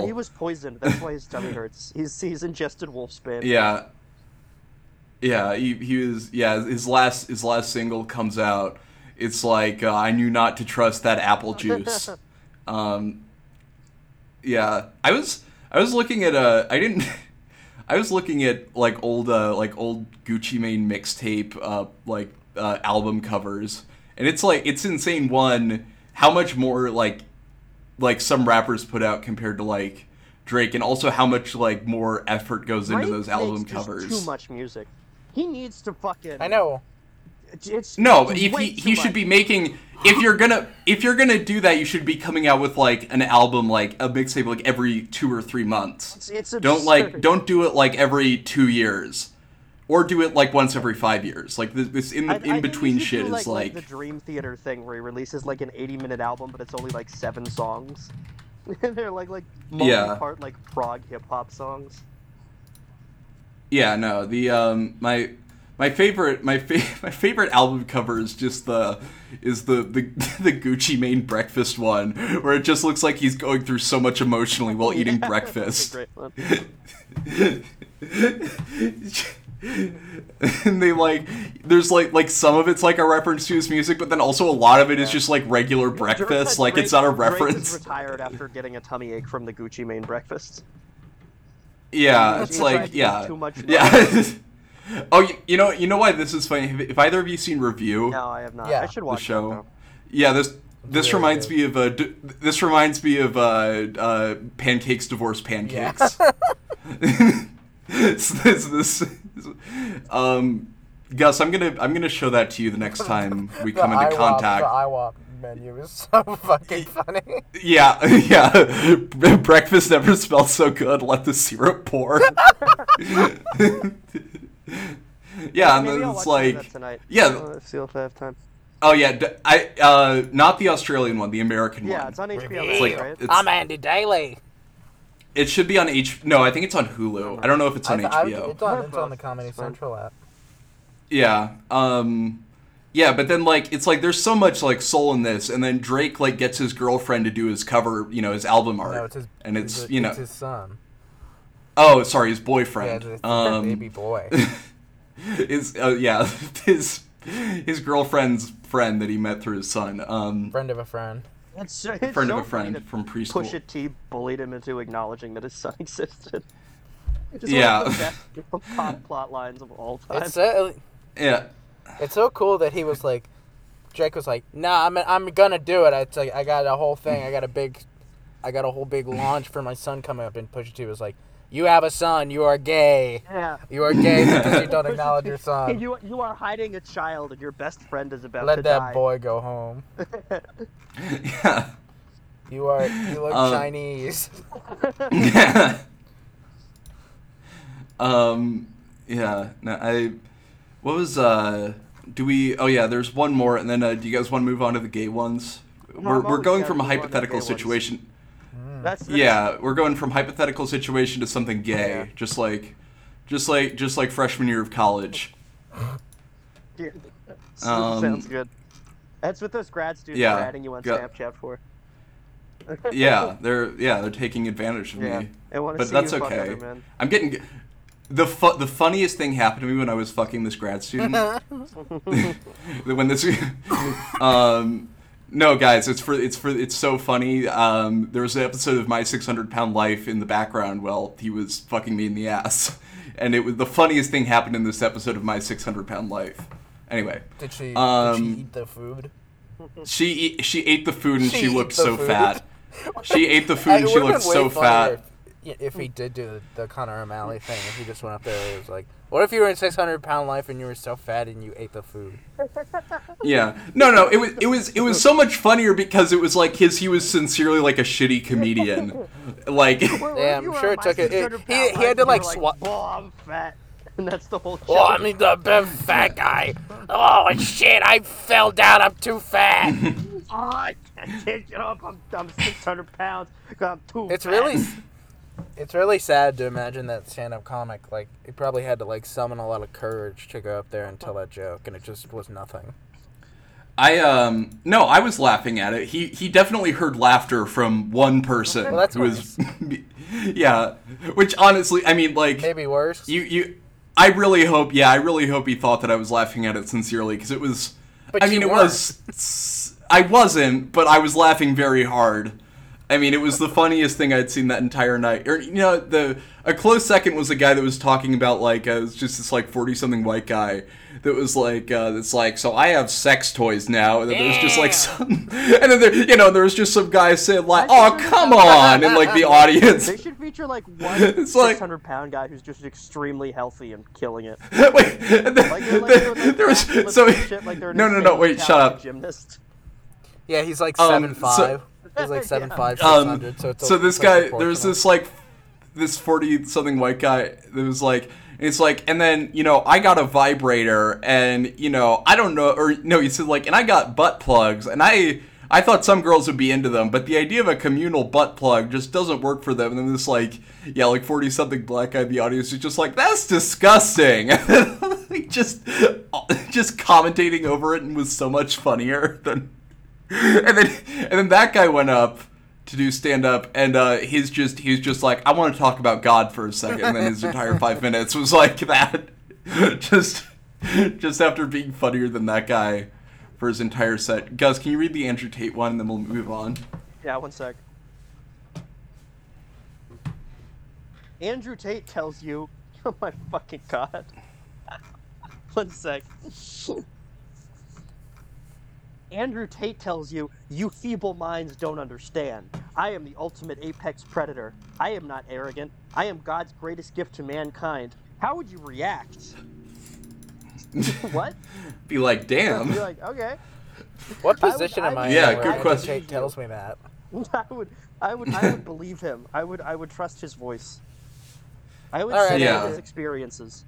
Yeah, he was poisoned. That's why his tummy hurts. He's he's ingested wolfsbane. Yeah, yeah, he, he was. Yeah, his last his last single comes out. It's like uh, I knew not to trust that apple juice. Um, yeah, I was I was looking at uh I didn't I was looking at like old uh like old Gucci Mane mixtape uh like uh album covers and it's like it's insane one how much more like like some rappers put out compared to like Drake and also how much like more effort goes into Drake those album covers. Too much music. He needs to fucking. I know. It's No, it's if way he, too he should be making if you're gonna if you're gonna do that, you should be coming out with like an album like a mixtape like every two or three months. It's, it's Don't like don't do it like every two years, or do it like once every five years. Like this, this in I- I in between shit do, is like, like, the Dream Theater thing where he releases like an 80 minute album, but it's only like seven songs. and They're like like multi-part like prog hip hop songs. yeah no the um my my favorite my fa- my favorite album cover is just the is the the the Gucci Mane breakfast one where it just looks like he's going through so much emotionally while eating Yeah, breakfast. That's a great one. and they like there's like like some of it's like a reference to his music but then also a lot of it is just like regular breakfast. Drake- like it's not a Drake is reference. retired after getting a tummy ache from the Gucci Mane breakfast. yeah it's like yeah. too much yeah. oh you, you know you know why this is funny? Have, have either of you seen review? No, I have not. Yeah, I should watch the show? That, yeah this this really reminds good. me of uh, d- this reminds me of uh, uh, pancakes divorce Yeah. pancakes it's this, this, um Gus, I'm gonna I'm gonna show that to you the next time we come the into IHOP, contact. The IHOP menu is so fucking funny. Yeah, yeah. Breakfast never smelled so good. Let the syrup pour. yeah, and then I'll it's watch some of like, tonight. yeah. See if I have time. oh yeah, d- I uh, not the Australian one, the American Yeah, one. Yeah, it's on HBO Reveal. Max, like- right? it's- I'm Andy Daly. It should be on H. No, I think it's on Hulu. I don't know if it's on I- I- HBO. it's on, it's on the Comedy. Central app. Yeah. Um yeah, but then like it's like there's so much like soul in this and then Drake like gets his girlfriend to do his cover, you know, his album art. No, it's his. and it's, his- you know, it's his son. oh, sorry, his Yeah, boyfriend. it's his um baby boy. his uh, yeah, his his girlfriend's friend that he met through his son. Um friend of a friend. It's, so- friend so of a friend funny from that preschool. Pusha T bullied him into acknowledging that his son existed. It's Yeah. one of the best pop plot lines of all time. It's so, Yeah. it's so cool that he was like, Drake was like, Nah, I'm I'm gonna do it. It's like I got a whole thing. I got a big, I got a whole big launch for my son coming up. And Pusha T was like, You have a son. You are gay. yeah. You are gay because you don't acknowledge your son. You you are hiding a child, and your best friend is about Let to that boy go home. Yeah. You are you look Um, Chinese. yeah. um yeah no i what was uh do we oh yeah there's one more and then uh, do you guys want to move on to the gay ones I'm we're, we're going down from a to move on to hypothetical situation. ones. Situation That's, that's yeah we're going from hypothetical situation to something gay Yeah. just like just like just like freshman year of college yeah. Um, Sounds good. That's what those grad students Yeah, are adding you on yeah. Snapchat for. Yeah, they're yeah they're taking advantage of Yeah. me. I But see that's you fuck okay. other. I'm getting the fu- the funniest thing happened to me when I was fucking this grad student. when this um no guys it's for it's for it's so funny um there was an episode of my 600 pound life in the background while he was fucking me in the ass and it was the funniest thing happened in this episode of my 600 pound life anyway Did she? did Um, she eat the food? she she ate the food and she, She looked so food. fat she ate the food and she looked so fat If, if he hmm. did do the, the Connor O'Malley thing, if he just went up there and was like, "What if you were in 600 pound life and you were so fat and you ate the food?" Yeah. No, no, it was it was it was so much funnier because it was like his he was sincerely like a shitty comedian. like Yeah, I'm sure it took it- it- he- he had to, like, swap- Oh, I'm fat, and that's the whole. Shit. Oh, I joke. mean the big fat guy. Oh shit! I fell down. I'm too fat. Oh, I can't get up. I'm, I'm 600 pounds. I'm too It's fat. really, it's really sad to imagine that stand-up comic. Like, he probably had to like summon a lot of courage to go up there and tell that joke, and it just was nothing. I um no, I was laughing at it. He he definitely heard laughter from one person Well, that's who was Yeah, which honestly, I mean like Maybe worse. you you I really hope yeah, I really hope he thought that I was laughing at it sincerely because it was But I mean it weren't. was I wasn't, but I was laughing very hard. I mean, it was the funniest thing I'd seen that entire night. Or you know, the a close second was a guy that was talking about like uh, it was just this like forty something white guy that was like uh, that's like so I have sex toys now, and then there was just like some, and then there you know there was just some guy saying like oh come on, and like the audience. They should feature like one It's 600 pound guy who's just extremely healthy and killing it. wait, then- Like like, like, there was so and shit, like no no no wait shut up. Gymnast. Yeah, he's like Um, seven so- five. He's like seven Yeah. five, six um, so it's so a- this guy, there was this like, this forty something white guy that was like, it's like, and then you know, I got a vibrator, and you know, I don't know, or no, he said like, and I got butt plugs, and I. I thought some girls would be into them, but the idea of a communal butt plug just doesn't work for them. And then this like, yeah, like forty something black guy in the audience is just like, that's disgusting. just, just commentating over it and was so much funnier than and then and then that guy went up to do stand up and uh he's just he's just like I want to talk about God for a second and then his entire 5 minutes was like that just just after being funnier than that guy for his entire set. Gus, can you read the Andrew Tate one and then we'll move on? Yeah, one sec. Andrew Tate tells you, oh my fucking god. one sec. Andrew Tate tells you, you feeble minds don't understand. I am the ultimate apex predator. I am not arrogant. I am God's greatest gift to mankind. How would you react? what? Be like, "Damn." You're like, okay. What I would- position I am I would- in? Yeah, where good Andrew question. Tate tells me that. I would, I would, I would believe him. I would, I would trust his voice. I would All right, say Yeah. his experiences.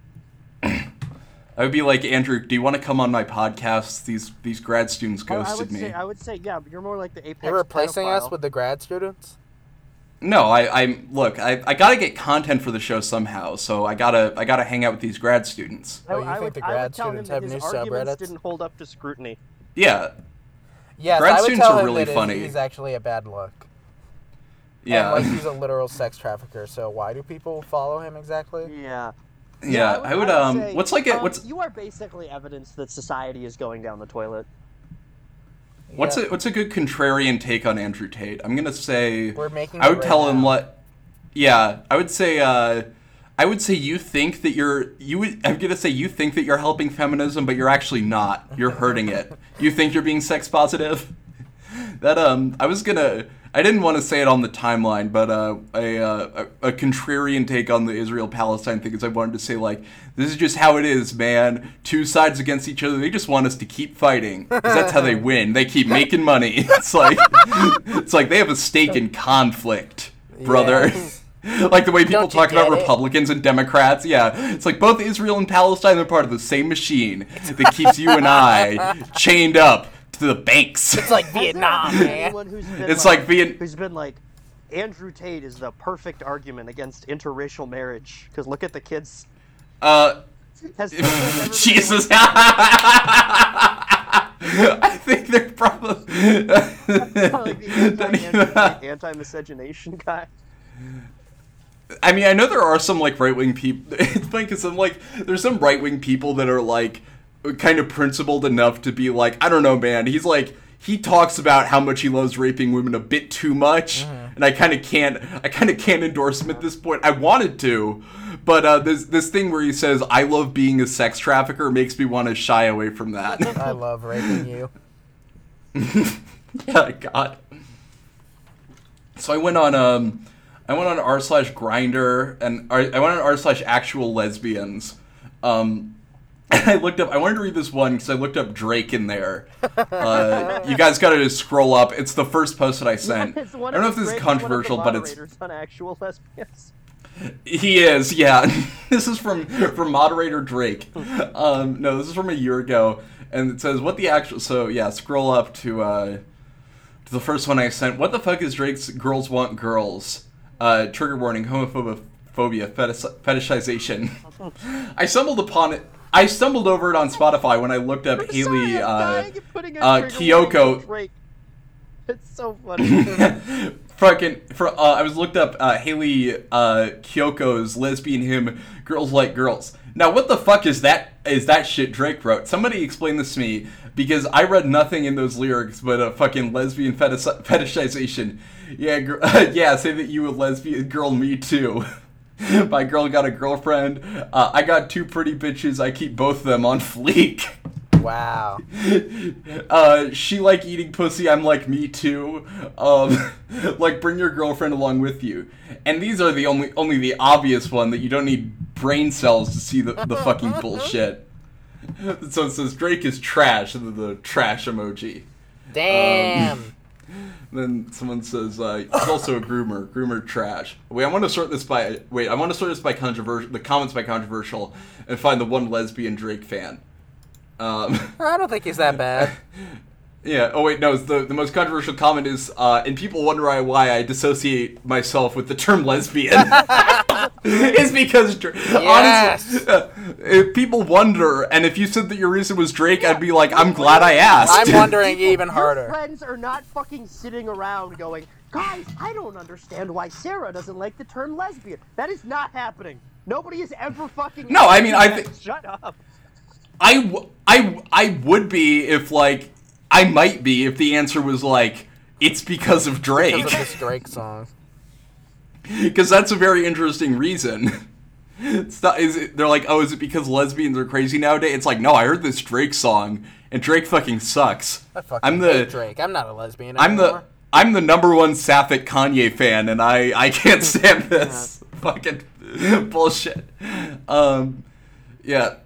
I would be like, "Andrew, do you want to come on my podcast? These these grad students I- I ghosted would me." say, I would say, yeah, but you're more like the apex. You're replacing us with the grad students. No, I, I'm look. I, I gotta get content for the show somehow, so I gotta I gotta hang out with these grad students. I, Oh, you I think would, the grad tell him students have his new arguments subreddits? didn't hold up to scrutiny. Yeah, Yes, Grad I would students tell are him really that funny. he's actually a bad look. yeah, And, like he's a literal sex trafficker. So why do people follow him exactly? Yeah. Yeah. I would, um. say, what's like a um, what's You are basically evidence that society is going down the toilet. what's Yeah, a what's a good contrarian take on Andrew Tate? I'm gonna say We're making. I it would right tell him now. what. Yeah, I would say. uh I would say you think that you're you would I'm gonna say you think that you're helping feminism, but you're actually not. You're hurting it. You think you're being sex positive. That um, I was gonna. I didn't want to say it on the timeline, but uh, a, uh, a a contrarian take on the Israel Palestine thing is I wanted to say like this is just how it is, man. Two sides against each other. They just want us to keep fighting because that's how they win. They keep making money. It's like it's like they have a stake in conflict, brother. Yes. like the way people talk about it? Republicans and Democrats. Yeah, it's like both Israel and Palestine are part of the same machine that keeps you and I chained up to the banks. It's like Vietnam, man. anyone who's been It's like being who's been like, Andrew Tate is the perfect argument against interracial marriage. Because look at the kids. uh Has, has there ever been Jesus. I think there probably the anti- anti-miscegenation guy. I mean, I know there are some like right wing people. It's funny because some like there's some right wing people that are like kind of principled enough to be like, I don't know, man. He's like he talks about how much he loves raping women a bit too much, and I kind of can't. I kind of can't endorse him at this point. I wanted to, but uh, this this thing where he says I love being a sex trafficker makes me want to shy away from that. I love raping you. yeah, God. So I went on um, I went on r slash Grindr and I went on r slash actual lesbians. Um, I looked up. I wanted to read this one because I looked up Drake in there. Uh, you guys got to scroll up. It's the first post that I sent. I don't know if this is of the controversial, but it's on actual lesbians. he is, yeah. this is from from moderator Drake. Um, no, this is from a year ago, and it says what the actual. So yeah, scroll up to uh, to the first one I sent. What the fuck is Drake's "Girls Want Girls"? Uh, trigger warning: homophobia, fetish- fetishization. I stumbled upon it. I stumbled over it on Spotify when I looked up I'm Hayley sorry, uh, dying of putting a uh, Kiyoko. It's so funny. Fucking for uh, I was looked up uh, Hayley uh, Kiyoko's lesbian hymn "Girls Like Girls." Now, what the fuck is that? Is that shit Drake wrote? Somebody explain this to me because I read nothing in those lyrics but a fucking lesbian fetish- fetishization. Yeah, gr- yeah. Say that you a lesbian girl, me too. My girl got a girlfriend. Uh, I got two pretty bitches. I keep both of them on fleek. Wow. uh, she like eating pussy. I'm like me too. Um, like bring your girlfriend along with you. And these are the only only the obvious one that you don't need brain cells to see the, the fucking bullshit. So it says Drake is trash, then the trash emoji. Damn. Then someone says uh, he's also a groomer. Groomer trash. Wait, I want to sort this by wait. I want to sort this by controversial. The comments by controversial, and find the one lesbian Drake fan. Um, I don't think he's that bad. Yeah. Oh wait, no. The the most controversial comment is, uh, and people wonder why- why I dissociate myself with the term lesbian. it's because Dra- Yes. honestly, uh, if people wonder, and if you said that your reason was Drake, I'd be like, I'm glad I asked. I'm wondering even Your harder. friends are not fucking sitting around going, guys, I don't understand why Sarah doesn't like the term lesbian. That is not happening. Nobody is ever fucking. No, I mean, I asking thi- that. Shut up. I, w- I, w- I would be if like I might be if the answer was like it's because of Drake Because of this Drake song. because that's a very interesting reason. It's not, is it, they're like, oh, is it because lesbians are crazy nowadays? It's like, no, I heard this Drake song, and Drake fucking sucks. Fucking I'm the Drake. I'm not a lesbian I'm the. I'm the number one sapphic Kanye fan, and I I can't stand this fucking bullshit. Um, yeah.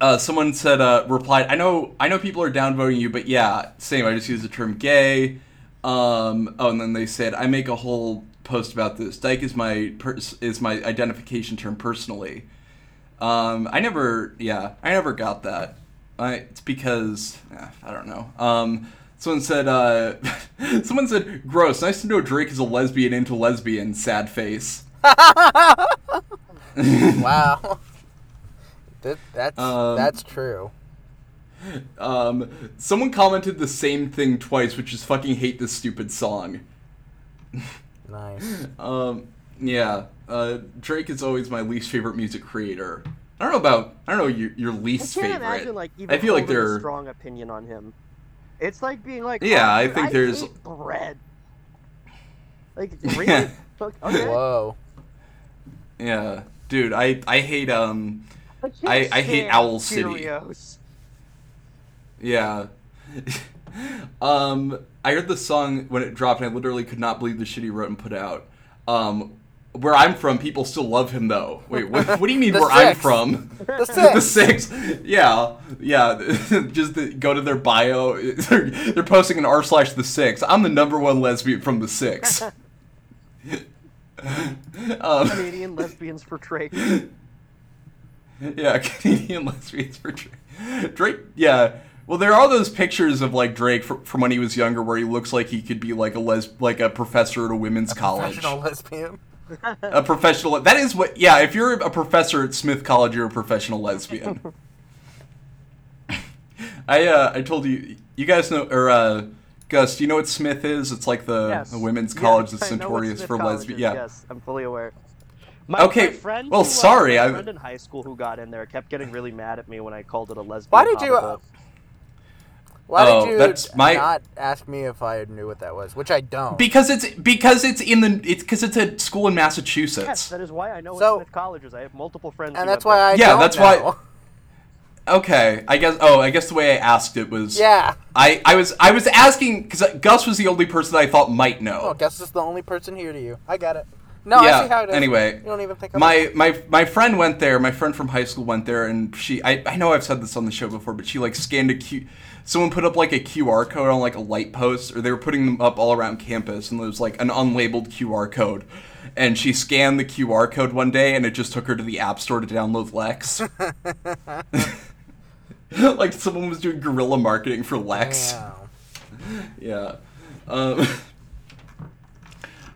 Uh, someone said uh, replied. I know I know people are downvoting you, but yeah, same. I just use the term gay. Um, oh, and then they said I make a whole post about this. Dyke is my pers- is my identification term personally. Um, I never, yeah, I never got that. I, it's because eh, I don't know. Um, someone said, uh, someone said, "Gross. Nice to know Drake is a lesbian into lesbian." Sad face. Wow. That, that's Um, that's true. Um, someone commented the same thing twice, which is fucking hate this stupid song. Nice. Um, yeah, uh, Drake is always my least favorite music creator. I don't know about I don't know your, your least I least can't favorite. imagine like even I feel like holding a strong opinion on him. It's like being like, Yeah, "Oh, I dude, think there's- hate bread. Like really? Fuck, okay. Whoa. yeah, dude, I I hate um can't I- I hate stand Owl City. Cheerios. Yeah. um, I heard the song when it dropped, and I literally could not believe the shit he wrote and put out. Um, where I'm from, people still love him though. Wait, what, what do you mean The where I'm from? The six. the six. Yeah, yeah. Just the, go to their bio. They're, they're posting an r slash the six. I'm the number one lesbian from the six. um, Canadian lesbians for Drake. yeah, Canadian lesbians for Drake. Drake, yeah. Well, there are those pictures of like Drake fr- from when he was younger, where he looks like he could be like a les like a professor at a women's college, Professional lesbian. a professional. That is what. Yeah, if you're a professor at Smith College, you're a professional lesbian. I uh, I told you, you guys know, or uh, Gus, do you know what Smith is? It's like the, Yes. the women's Yeah, college that's I know notorious Smith for College lesbian. Yeah. Yes, I'm fully aware. My, Okay, my friend well, who, uh, sorry, my I- friend in high school who got in there kept getting really mad at me when I called it a lesbian. Why did you? Uh, why Oh, did you that's my- not ask me if I knew what that was? Which I don't. Because it's because it's in the it's because it's a school in Massachusetts. Yes, that is why I know So- what Smith College is. I have multiple friends. and that's went why I Yeah, don't that's why- Okay, I guess. Oh, I guess the way I asked it was. Yeah. I, I was I was asking because Gus was the only person that I thought might know. Oh, Gus is the only person here to you. I got it. No, Yeah, I see how it is. anyway, you don't even pick up. my my my friend went there. My friend from high school went there, and she I, I know I've said this on the show before, but she like scanned a Q. Someone put up like a QR code on like a light post, or they were putting them up all around campus, and there was like an unlabeled QR code. And she scanned the QR code one day, and it just took her to the App Store to download Lex. like someone was doing guerrilla marketing for Lex. Damn. Yeah. Um,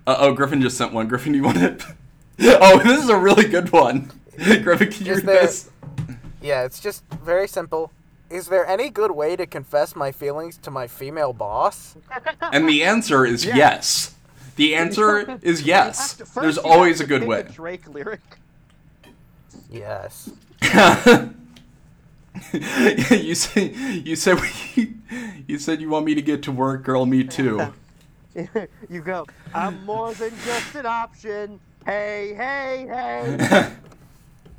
uh, oh, Griffin just sent one. Griffin, do you want it? oh, this is a really good one. Griffin, can you Is read there- this? Yeah, it's just very simple. Is there any good way to confess my feelings to my female boss? And the answer is Yeah. yes. The answer is yes. to- There's always a good pick way. Drake lyric. Yes. you say you said we, you said you want me to get to work, girl. Me too. you go. I'm more than just an option. Hey, hey, hey.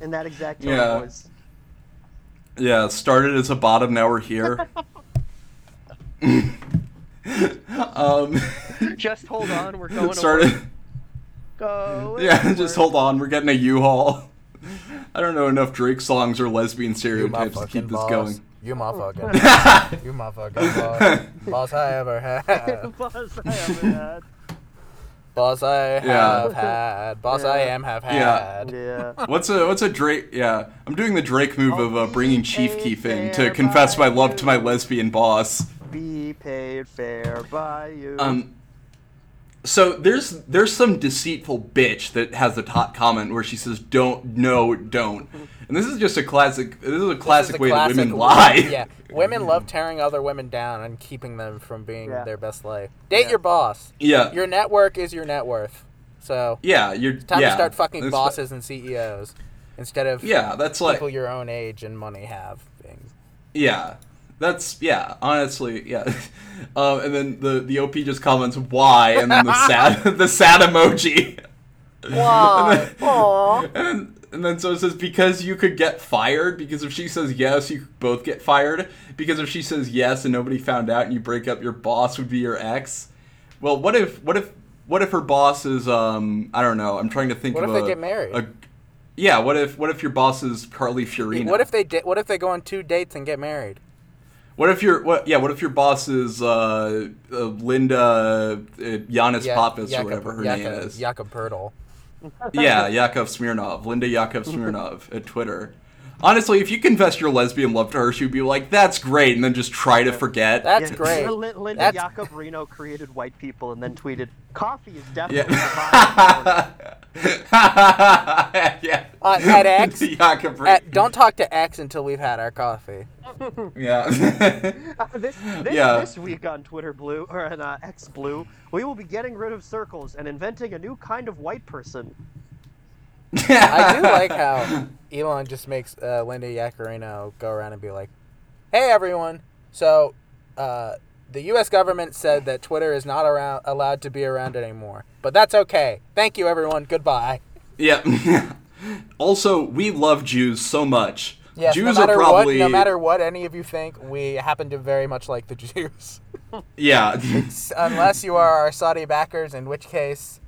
In that exact tone Yeah. voice. Yeah, started as a bottom, now we're here. um, Just hold on. We're going. To started. work. Go. Yeah, just hold on. We're getting a U-Haul. I don't know enough Drake songs or lesbian stereotypes to keep this boss. going. You my fucking. you my fucking boss. Boss I ever had. Boss I ever had. Boss I have had. Boss I am have had. Yeah. What's a what's a Drake? Yeah, I'm doing the Drake move of uh, bringing Chief Be Keef in to confess my by love to my lesbian boss. Be paid fair by you. Um, so there's there's some deceitful bitch that has the top comment where she says, "Don't, no, don't," and this is just a classic. This is a This is classic a way classic that women way- lie. Yeah, women love tearing other women down and keeping them from being Yeah. their best life. Date Yeah. your boss. yeah, Your network is your net worth. So yeah. You're time yeah, to start fucking That's- bosses and CEOs instead of Yeah, that's like people your own age and money have. Things. Yeah, that's yeah. Honestly, yeah. Um, and then the the OP just comments why, and then the sad the sad emoji. Why? Aw. And and then so it says because you could get fired because if she says yes, you could both get fired. Because if she says yes and nobody found out and you break up, your boss would be your ex. Well, what if what if what if her boss is um I don't know. I'm trying to think What of if they get married? a- yeah, what if what if your boss is Carly Fiorina? What if they di- What if they go on two dates and get married? What if your what? Yeah, what if your boss is uh, uh, Linda uh, Giannis Pappas or whatever her name is? Jakob Pertl. Yeah, Yakov Smirnov, Linda Yakov Smirnov at Twitter. Honestly, if you confess your lesbian love to her, she'd be like, "That's great," and then just try to forget. That's Yeah, great. Lin- Linda That's- Jacob Reno created white people and then tweeted, "Coffee is definitely the vibe." yeah. yeah. Uh, at X? Jakob Re- At, don't talk to X until we've had our coffee. Yeah. Uh, this, this, Yeah. this week on Twitter Blue or on uh, X Blue, we will be getting rid of circles and inventing a new kind of white person. I do like how Elon just makes uh, Linda Yaccarino go around and be like, "Hey everyone, so uh, the U.S. government said that Twitter is not around allowed to be around anymore, but that's okay. Thank you everyone. Goodbye." Yeah. also, we love Jews so much. Yes, Jews no are probably what, no matter what any of you think, we happen to very much like the Jews, yeah. Unless you are our Saudi backers, in which case,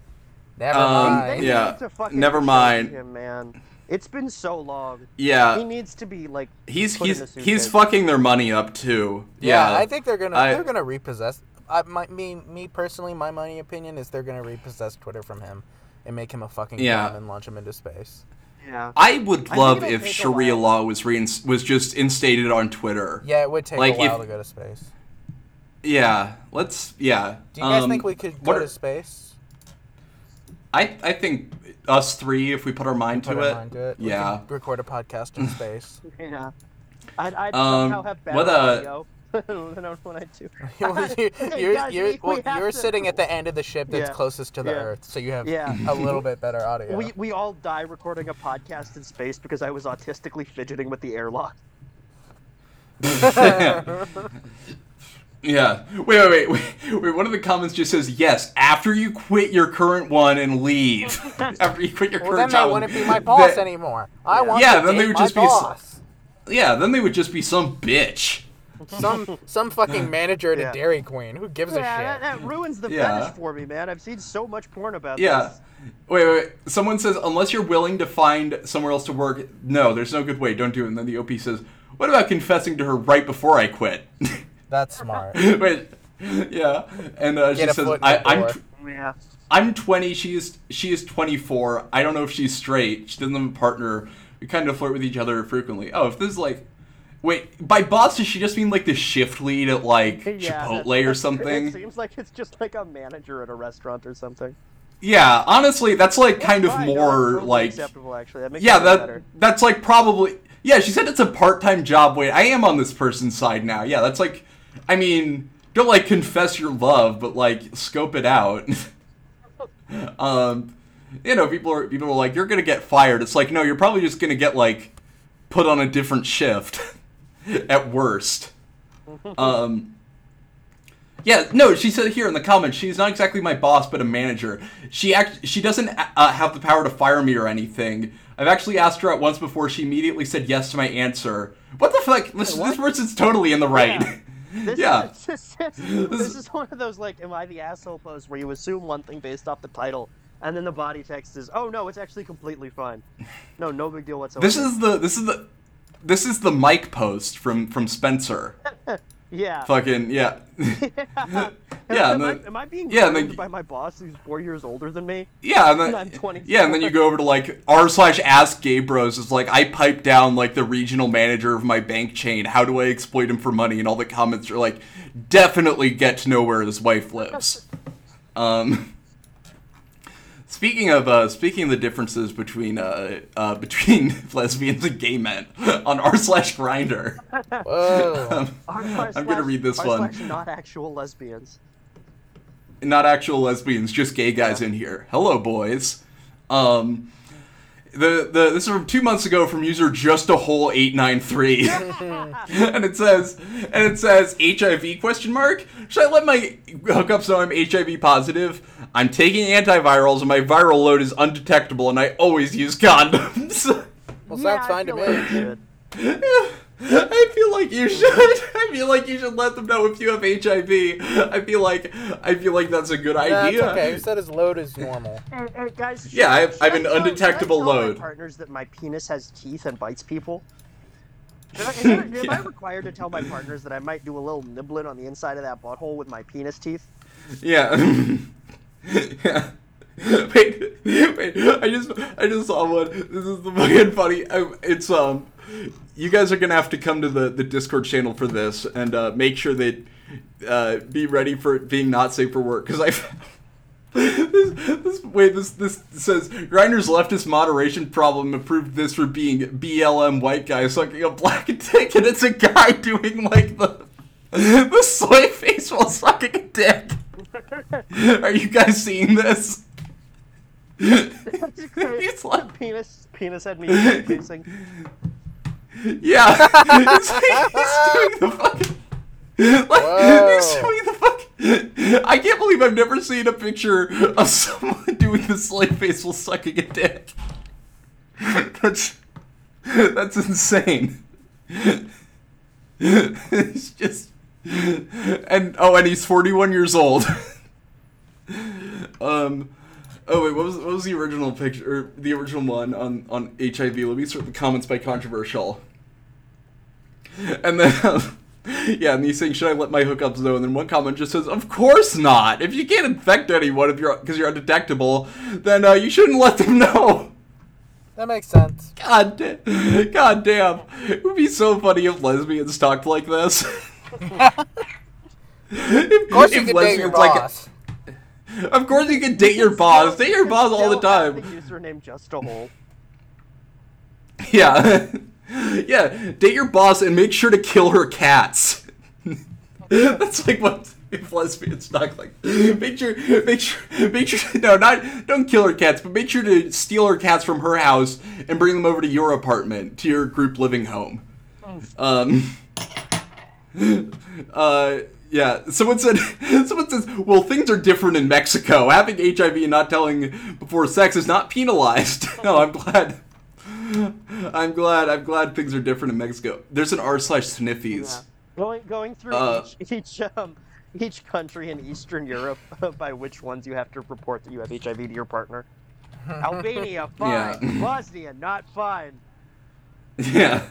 never Um, mind. They yeah, need to fucking never mind. Him, man. It's been so long. yeah. he needs to be like. He's put he's a he's fucking their money up too. Yeah, Yeah, I think they're gonna I- they're gonna repossess. I, my, me me personally, my money opinion is they're gonna repossess Twitter from him and make him a fucking Yeah. and launch him into space. Yeah. I would love it'll if Sharia law was reins- was just instated on Twitter. Yeah, it would take Like, a while if- to go to space. Yeah, let's. Yeah. Do you guys Um, think we could what go are- to space? I I think us three, if we put our mind Put to our it. mind to it. We Yeah. record a podcast in space. Yeah. I'd, I'd Um, somehow have better what, audio then when I do. Well, you, Hey, you're you're, we- we well, have you're to- sitting at the end of the ship that's Yeah. closest to the Yeah. Earth, so you have Yeah. a little bit better audio. We we all die recording a podcast in space because I was autistically fidgeting with the airlock. Yeah. Wait, wait, wait, wait, wait. One of the comments just says, "Yes, after you quit your current one and leave. after you quit your well, current then they job." wouldn't be my boss that- anymore. I Yeah. want Yeah, to then they would my just be s- Yeah, then they would just be some bitch. some some fucking manager at Yeah. a Dairy Queen. Who gives Yeah, a that, shit? that ruins the Yeah. fetish for me, man. I've seen so much porn about Yeah. this. Wait, wait, wait. Someone says, unless you're willing to find somewhere else to work, no, there's no good way. Don't do it. And then the OP says, what about confessing to her right before I quit? That's smart. wait. Yeah. And uh, she says, I, "I'm." tw- Yeah. I'm 20. She's she is 24. I don't know if she's straight. She doesn't have a partner. We kind of flirt with each other frequently. Oh, if this is like, wait, by boss does she just mean like the shift lead at like Yeah, Chipotle that's- or It something? seems like it's just like a manager at a restaurant or something. Yeah, honestly, that's like kind of Fine, no, more totally like acceptable. Actually, that makes yeah that better. that's like probably yeah. She said it's a part time job. Wait, I am on this person's side now. Yeah, that's like, I mean, don't like confess your love, but like scope it out. um, you know, people are people are like, you're gonna get fired. It's like, no, you're probably just gonna get like put on a different shift at worst. Um. Yeah, no, she said here in the comments, she's not exactly my boss, but a manager. She act, she doesn't uh, have the power to fire me or anything. I've actually asked her out once before. She immediately said yes to my answer. What the fuck? This, this person's totally in the right. Yeah. This, Yeah. Is, this, is, this is one of those like, am I the asshole posts where you assume one thing based off the title, and then the body text is, oh no, it's actually completely fine. No, no big deal whatsoever. This is the this is the this is the Mike post from from Spencer. yeah. Fucking yeah. yeah. Yeah, Am, and I, am I being yeah, then- by my boss who's four years older than me? Yeah, and then I'm 24. yeah, and then you go over to like r slash ask gay bros. It's like I pipe down like the regional manager of my bank chain. How do I exploit him for money? And all the comments are like, definitely get to know where his wife lives. Um, speaking of uh, speaking of the differences between uh, uh, between lesbians and gay men on r slash Grindr. Whoa. R I'm gonna read this R one. slash not actual lesbians. not actual lesbians, just gay guys in here. Hello, boys. Um, the the this is from two months ago from user just a whole eight nine three, and it says and it says HIV question mark. Should I let my hookups know I'm HIV positive? I'm taking antivirals and my viral load is undetectable, and I always use condoms. Well, Yeah, sounds I fine to feel like me. you should. I feel like you should. I feel like you should let them know if you have HIV. I feel like I feel like that's a good idea. That's idea. okay. You said his load is normal? Hey, hey, guys, should Yeah, I have- should I have an should I undetectable tell load. My partners that my penis has teeth and bites people. Should I, am, I, am I required to tell my partners that I might do a little nibbling on the inside of that butthole with my penis teeth? Yeah. yeah. Wait, wait. I just, I just saw one. This is the fucking funny. It's um, you guys are gonna have to come to the the Discord channel for this and uh, make sure that uh, be ready for it being not safe for work because I. this, this, wait, this this says Grindr's leftist moderation problem approved this for being BLM white guy sucking a black dick, and it's a guy doing like the the soy face while sucking a dick. Are you guys seeing this? He's like, penis, penis had me facing. Yeah, he's, he's doing the fucking. Like, he's doing the fucking. I can't believe I've never seen a picture of someone doing the slave face while sucking a dick. That's that's insane. It's just and oh, and he's 41 years old. um, oh wait, what was what was the original picture or the original one on on HIV? Let me sort the comments by controversial. And then. Yeah, and he's saying, "Should I let my hookups know?" And then one comment just says, "Of course not. If you can't infect anyone if you're because you're undetectable, then uh, you shouldn't let them know." That makes sense. God, da- God damn. It would be so funny if lesbians talked like this. Of course, you can date your boss. of course you can date your boss. Date your boss all the Still have time. The username just a hole. Yeah. yeah, date your boss and make sure to kill her cats. That's like what if lesbians talk like. Make sure, make sure, make sure. No, not don't kill her cats, but make sure to steal her cats from her house and bring them over to your apartment, to your group living home. Um. Uh. Yeah, someone said. Someone says, "Well, things are different in Mexico. Having HIV and not telling before sex is not penalized." no, I'm glad. I'm glad. I'm glad things are different in Mexico. There's an r slash sniffies. Yeah. Going going through Uh, each each um each country in Eastern Europe by which ones you have to report that you have HIV to your partner. Albania, fine. Yeah. Bosnia, not fine. Yeah.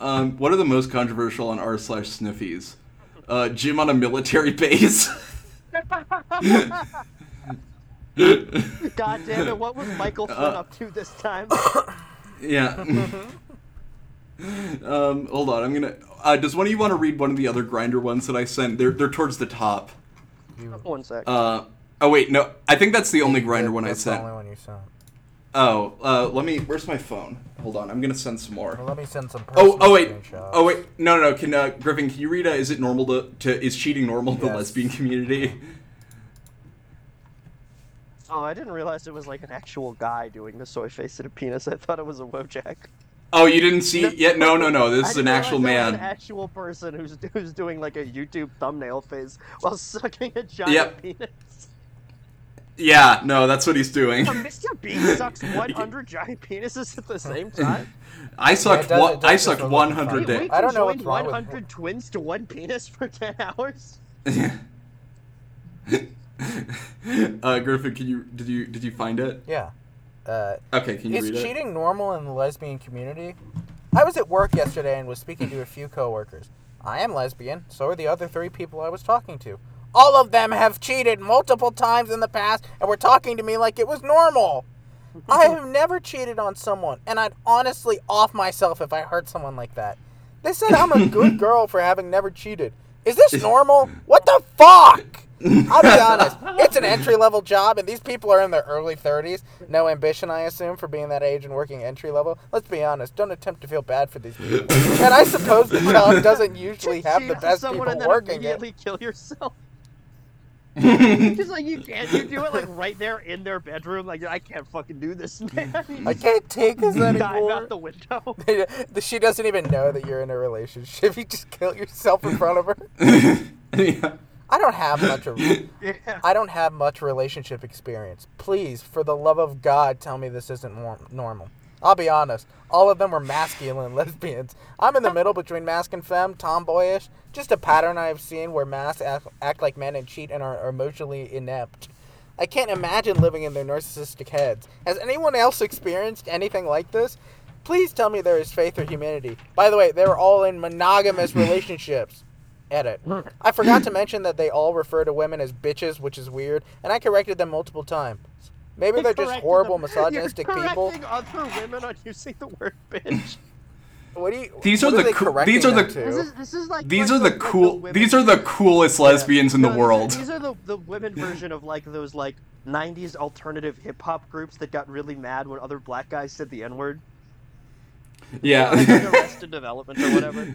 Um, what are the most controversial on r slash sniffies? Uh, gym on a military base. God damn it! What was Michael Flynn Uh, up to this time? yeah. um, hold on, I'm gonna. Uh, does one of you want to read one of the other Grindr ones that I sent? They're they're towards the top. You, One sec. Uh, oh wait, no, I think that's the only Grindr one I That's the only one you sent. Oh, uh, let me. Where's my phone? Hold on, I'm gonna send some more. Well, let me send some. Oh, oh wait, screenshots. oh wait, no, no, no. Can uh, Griffin? Can you read? Uh, is it normal to, to is cheating normal in the lesbian community? oh, I didn't realize it was like an actual guy doing the soy face and a penis. I thought it was a Wojak. Oh, you didn't see No. it yet? No, no, no. This I is an actual realize that was man. An actual person who's who's doing like a YouTube thumbnail face while sucking a giant Yep. penis. Yeah, no, that's what he's doing. So Mr. Bean sucks 100 giant penises at the same time. I sucked it does- one. it does I sucked 100 funny. Wait, dick. I don't know conjoined what's wrong with- 100 twins to one penis for 10 hours. uh, Griffin, can you did you did you find it? Yeah. Uh, Okay, can you is read it? cheating normal in the lesbian community? I was at work yesterday and was speaking to a few coworkers. I am lesbian, so are the other three people I was talking to. All of them have cheated multiple times in the past and were talking to me like it was normal. I have never cheated on someone, and I'd honestly off myself if I hurt someone like that. They said I'm a good girl for having never cheated. Is this normal? What the fuck? I'll be honest. It's an entry level job, and these people are in their early 30s. No ambition, I assume, for being that age and working entry level. Let's be honest. Don't attempt to feel bad for these people. and I suppose the job doesn't usually have Cheat the on best someone people and then working it. immediately kill yourself. Just like you can't, you do it like right there in their bedroom. Like I can't fucking do this, man. I can't take this dive anymore. out the window. she doesn't even know that you're in a relationship. You just kill yourself in front of her. yeah. I don't have much of Yeah. I don't have much relationship experience. Please, for the love of God, tell me this isn't nor- normal. I'll be honest. All of them were masculine lesbians. I'm in the middle between mask and femme, tomboyish. Just a pattern I have seen where masks act, act like men and cheat and are emotionally inept. I can't imagine living in their narcissistic heads. Has anyone else experienced anything like this? Please tell me there is faith or humanity. By the way, they were all in monogamous relationships. Edit. I forgot to mention that they all refer to women as bitches, which is weird, and I corrected them multiple times. Maybe they're just horrible them. misogynistic You're people. correcting other women on using the word bitch. What do you? These what are the they coo- these are the- This is this is like These like are the like cool. women- These are the coolest lesbians in the No, these are- world. These are the, the women version of like those like '90s alternative hip hop groups that got really mad when other black guys said the N word. like Yeah. Arrested Development or whatever.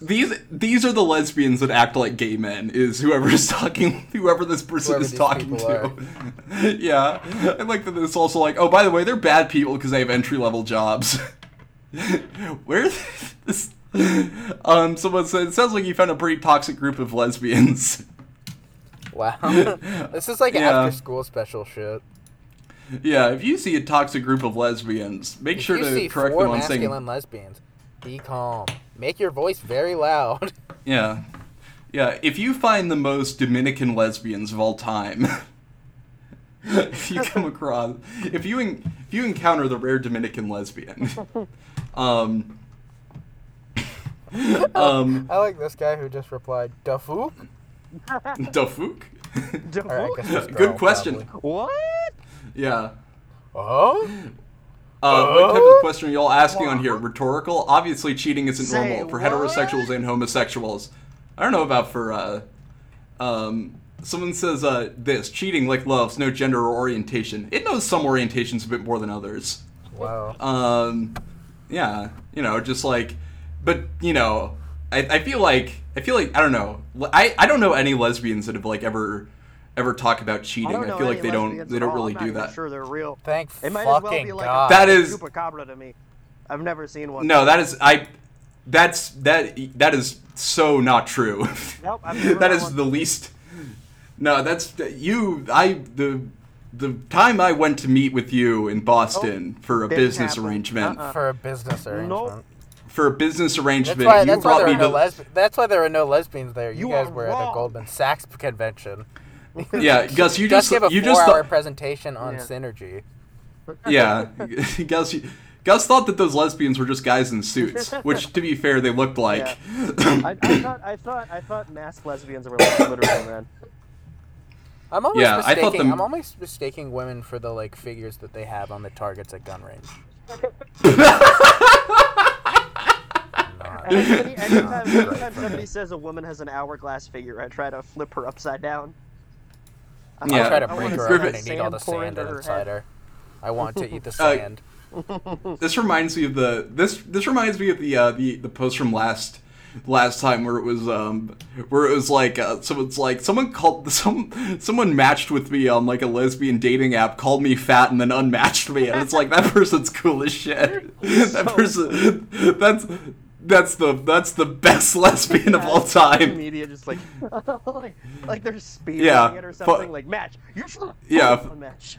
These these are the lesbians that act like gay men. Is whoever is talking, whoever this person Whoever is talking to. yeah, I like that. It's also like, oh, by the way, they're bad people because they have entry level jobs. Where this? Um, someone said it sounds like you found a pretty toxic group of lesbians. Wow. this is like Yeah. after school special shit. yeah, if you see a toxic group of lesbians, make If sure to correct them on saying masculine lesbians, be calm. Make your voice very loud. Yeah. Yeah, if you find the most Dominican lesbians of all time, if you come across, if you en- if you encounter the rare Dominican lesbian, um, um, I like this guy who just replied, "Dafook." Dafuk? Or I guess this girl, Good question. probably. What? Yeah. Oh. Uh, what type of question are y'all asking on here? Rhetorical? Obviously, cheating isn't Say normal for what? heterosexuals and homosexuals. I don't know about for, uh, um, someone says, uh, this cheating, like loves, no gender or orientation. It knows some orientations a bit more than others. Wow. Um, yeah, you know, just like, but, you know, I, I feel like I feel like I don't know. I, I don't know any lesbians that have like ever ever talk about cheating. I, I, feel like they don't they don't really I'm not do that. Sure, they're real. Thank It might as well fucking be like God. a That is- chupacabra to me. I've never seen one. No, that is I. That's that that is so not true. Nope, I've never that one. the least. No, that's you. I the the time I went to meet with you in oh, Boston for a didn't business arrangement Uh-uh. for a business arrangement. for a business That's arrangement. why. you That's why brought there me were no to lesb- That's why there were no lesbians there. You, You guys are were at a. Goldman Sachs convention. yeah, Gus. You Just just gave a you just four-hour thought, presentation on Yeah. synergy. yeah, Gus. you- Gus thought that those lesbians were just guys in suits, which, to be fair, they looked like. I, I thought I thought I thought masked lesbians were like literal men. I'm always Yeah, I thought them. I'm always mistaking women for the like figures that they have on the targets at gun range. Not. And any, anytime, anytime somebody says a woman has an hourglass figure, I try to flip her upside down. I Yeah. I'll try to break her up that and eat all the sand into her inside her. I want to eat the Uh, sand. This reminds me of the this this reminds me of the uh, the the post from last last time where it was um where it was like uh, someone's like someone called some someone matched with me on like a lesbian dating app called me fat and then unmatched me and it's like that person's cool as shit that So person that's that's the that's the best lesbian of all time Media just like like, like they're speeding Yeah, it or fu- like match. You should. Yeah. match.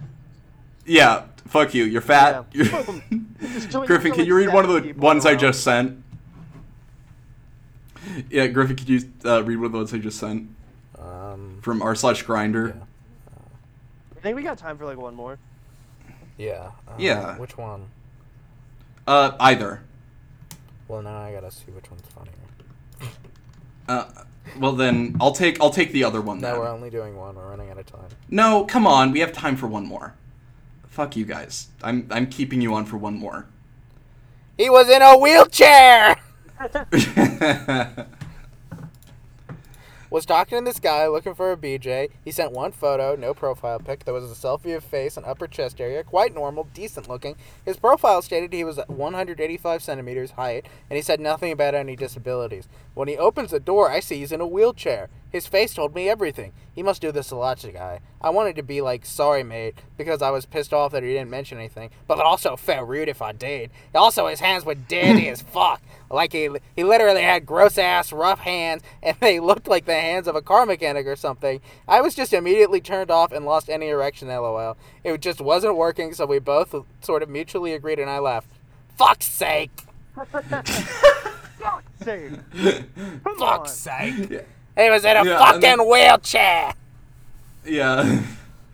yeah fuck you you're fat Yeah. You're- Boom. Just doing- Griffin, can you read one of the people ones I just sent? Yeah, Griffin, could you uh, read one of the ones I just sent Um, from r slash Grindr? I think we got time for like one more. yeah. Um, Yeah. Which one? Uh, either. Well, now I gotta see which one's funnier. Uh, well then, I'll take I'll take the other one. No, then. we're only doing one. We're running out of time. No, come on, we have time for one more. Fuck you guys. I'm I'm keeping you on for one more. He was in a wheelchair. was talking to this guy looking for a BJ. He sent one photo, no profile pic. There was a selfie of face and upper chest area, quite normal, decent looking. His profile stated he was 185 centimeters height, and he said nothing about any disabilities. When he opens the door, I see he's in a wheelchair. His face told me everything. He must do this a lot to the guy. I wanted to be like, sorry, mate, because I was pissed off that he didn't mention anything, but it also felt rude if I did. Also, his hands were dirty as fuck. Like he, he literally had gross ass, rough hands, and they looked like the hands of a car mechanic or something. I was just immediately turned off and lost any erection, lol. It just wasn't working, so we both sort of mutually agreed, and I left. Fuck's sake! Say, come on. Fuck's sake! Yeah. He was in a Yeah, fucking then- wheelchair! yeah.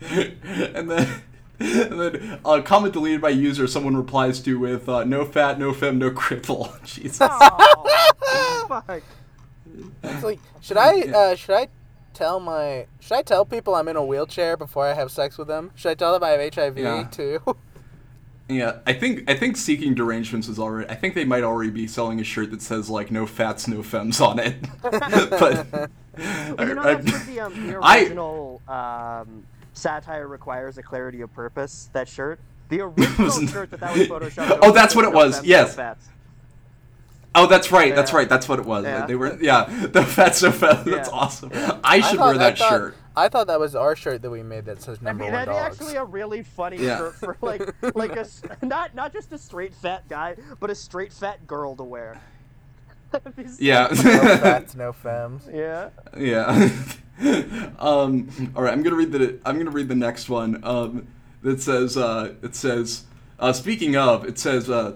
and then. And then a comment deleted by user someone replies to with uh, no fat, no fem, no cripple. Jesus. Oh, fuck. Like, should I uh, should I tell my should I tell people I'm in a wheelchair before I have sex with them? Should I tell them I have HIV Yeah. too? Yeah, I think I think seeking derangements is already. I think they might already be selling a shirt that says like "No fats, no femmes" on it. but Well, you know I- the, um, the I- original um, satire requires a clarity of purpose. That shirt, the original shirt that that was photoshopped. Oh, that's what it was, fats, yes. no. Oh, that's right. That's right. That's what it was. Yeah. They were yeah. The fats, no femmes. That's Yeah. awesome. I should thought- wear that I thought, shirt. I thought that was our shirt that we made that says I number mean, one that'd be dogs. actually a really funny Yeah. shirt for like like a s- not not just a straight fat guy, but a straight fat girl to wear. That'd be so Yeah. no fats, no femmes. Yeah. Yeah. um, all right, I'm gonna read the I'm gonna read the next one. Um, that says uh, it says uh, speaking of it says uh,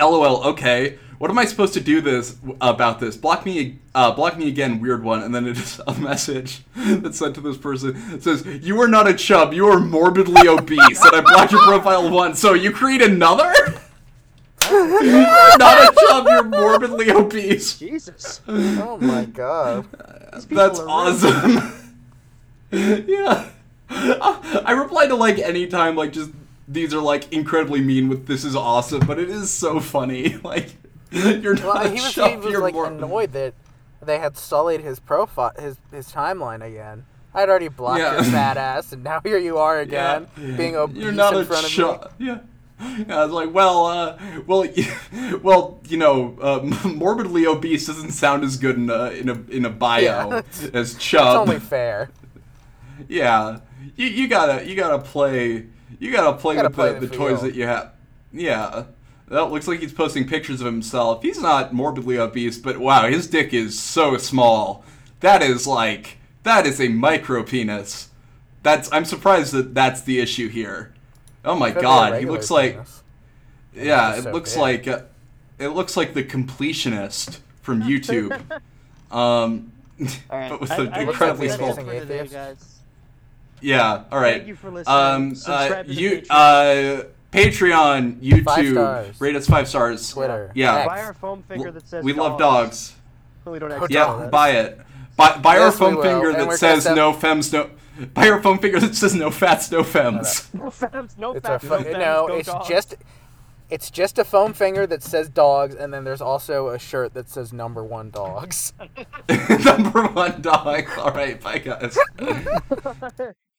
LOL. Okay, what am I supposed to do this about this? Block me, uh, block me again. Weird one. And then it is a message that's sent to this person. It says you are not a chub. You are morbidly obese. and I blocked your profile once. So you create another. You're not a chub. You're morbidly obese. Jesus. Oh my god. That's are rude. awesome. yeah. I reply to like anytime like just these are like incredibly mean with this is awesome, but it is so funny. Like you're not Well, a he was, he was like more- annoyed that they had sullied his profile, his his timeline again. I'd already blocked Yeah. your fat ass, and now here you are Yeah. again, being obese You're not in a front of me. Yeah. I was like, well, uh, well, well, you know, uh, morbidly obese doesn't sound as good in a in a in a bio Yeah. as It's chub. only fair. Yeah, you, you gotta you gotta play you gotta play Gotta with play the the toys that you have. Yeah, that looks like he's posting pictures of himself. He's not morbidly obese, but wow, his dick is so small. That is like that is a micro penis. That's I'm surprised that that's the issue here. Oh my Could be a god, he looks like penis. yeah, it so looks big. like uh, it looks like the completionist from YouTube. um, All right. but with I- an I think incredibly that's small. it for today, Atheist. guys. Yeah, all right. Thank you for listening. Um, uh, to the you, Patreon. uh, Patreon, YouTube, Five rate us five stars. Twitter. Yeah. X. Buy our foam finger that says we love dogs. dogs. We don't actually Yeah, dogs. buy it. Buy, buy our Yes, we foam finger and that says gonna no fems, no. Buy our foam finger that says no fats, no fems. No fams, no It's fats, fu- no fams, no, it's dogs. just it's just a foam finger that says dogs, and then there's also a shirt that says number one dogs. Number one dog. All right, bye guys.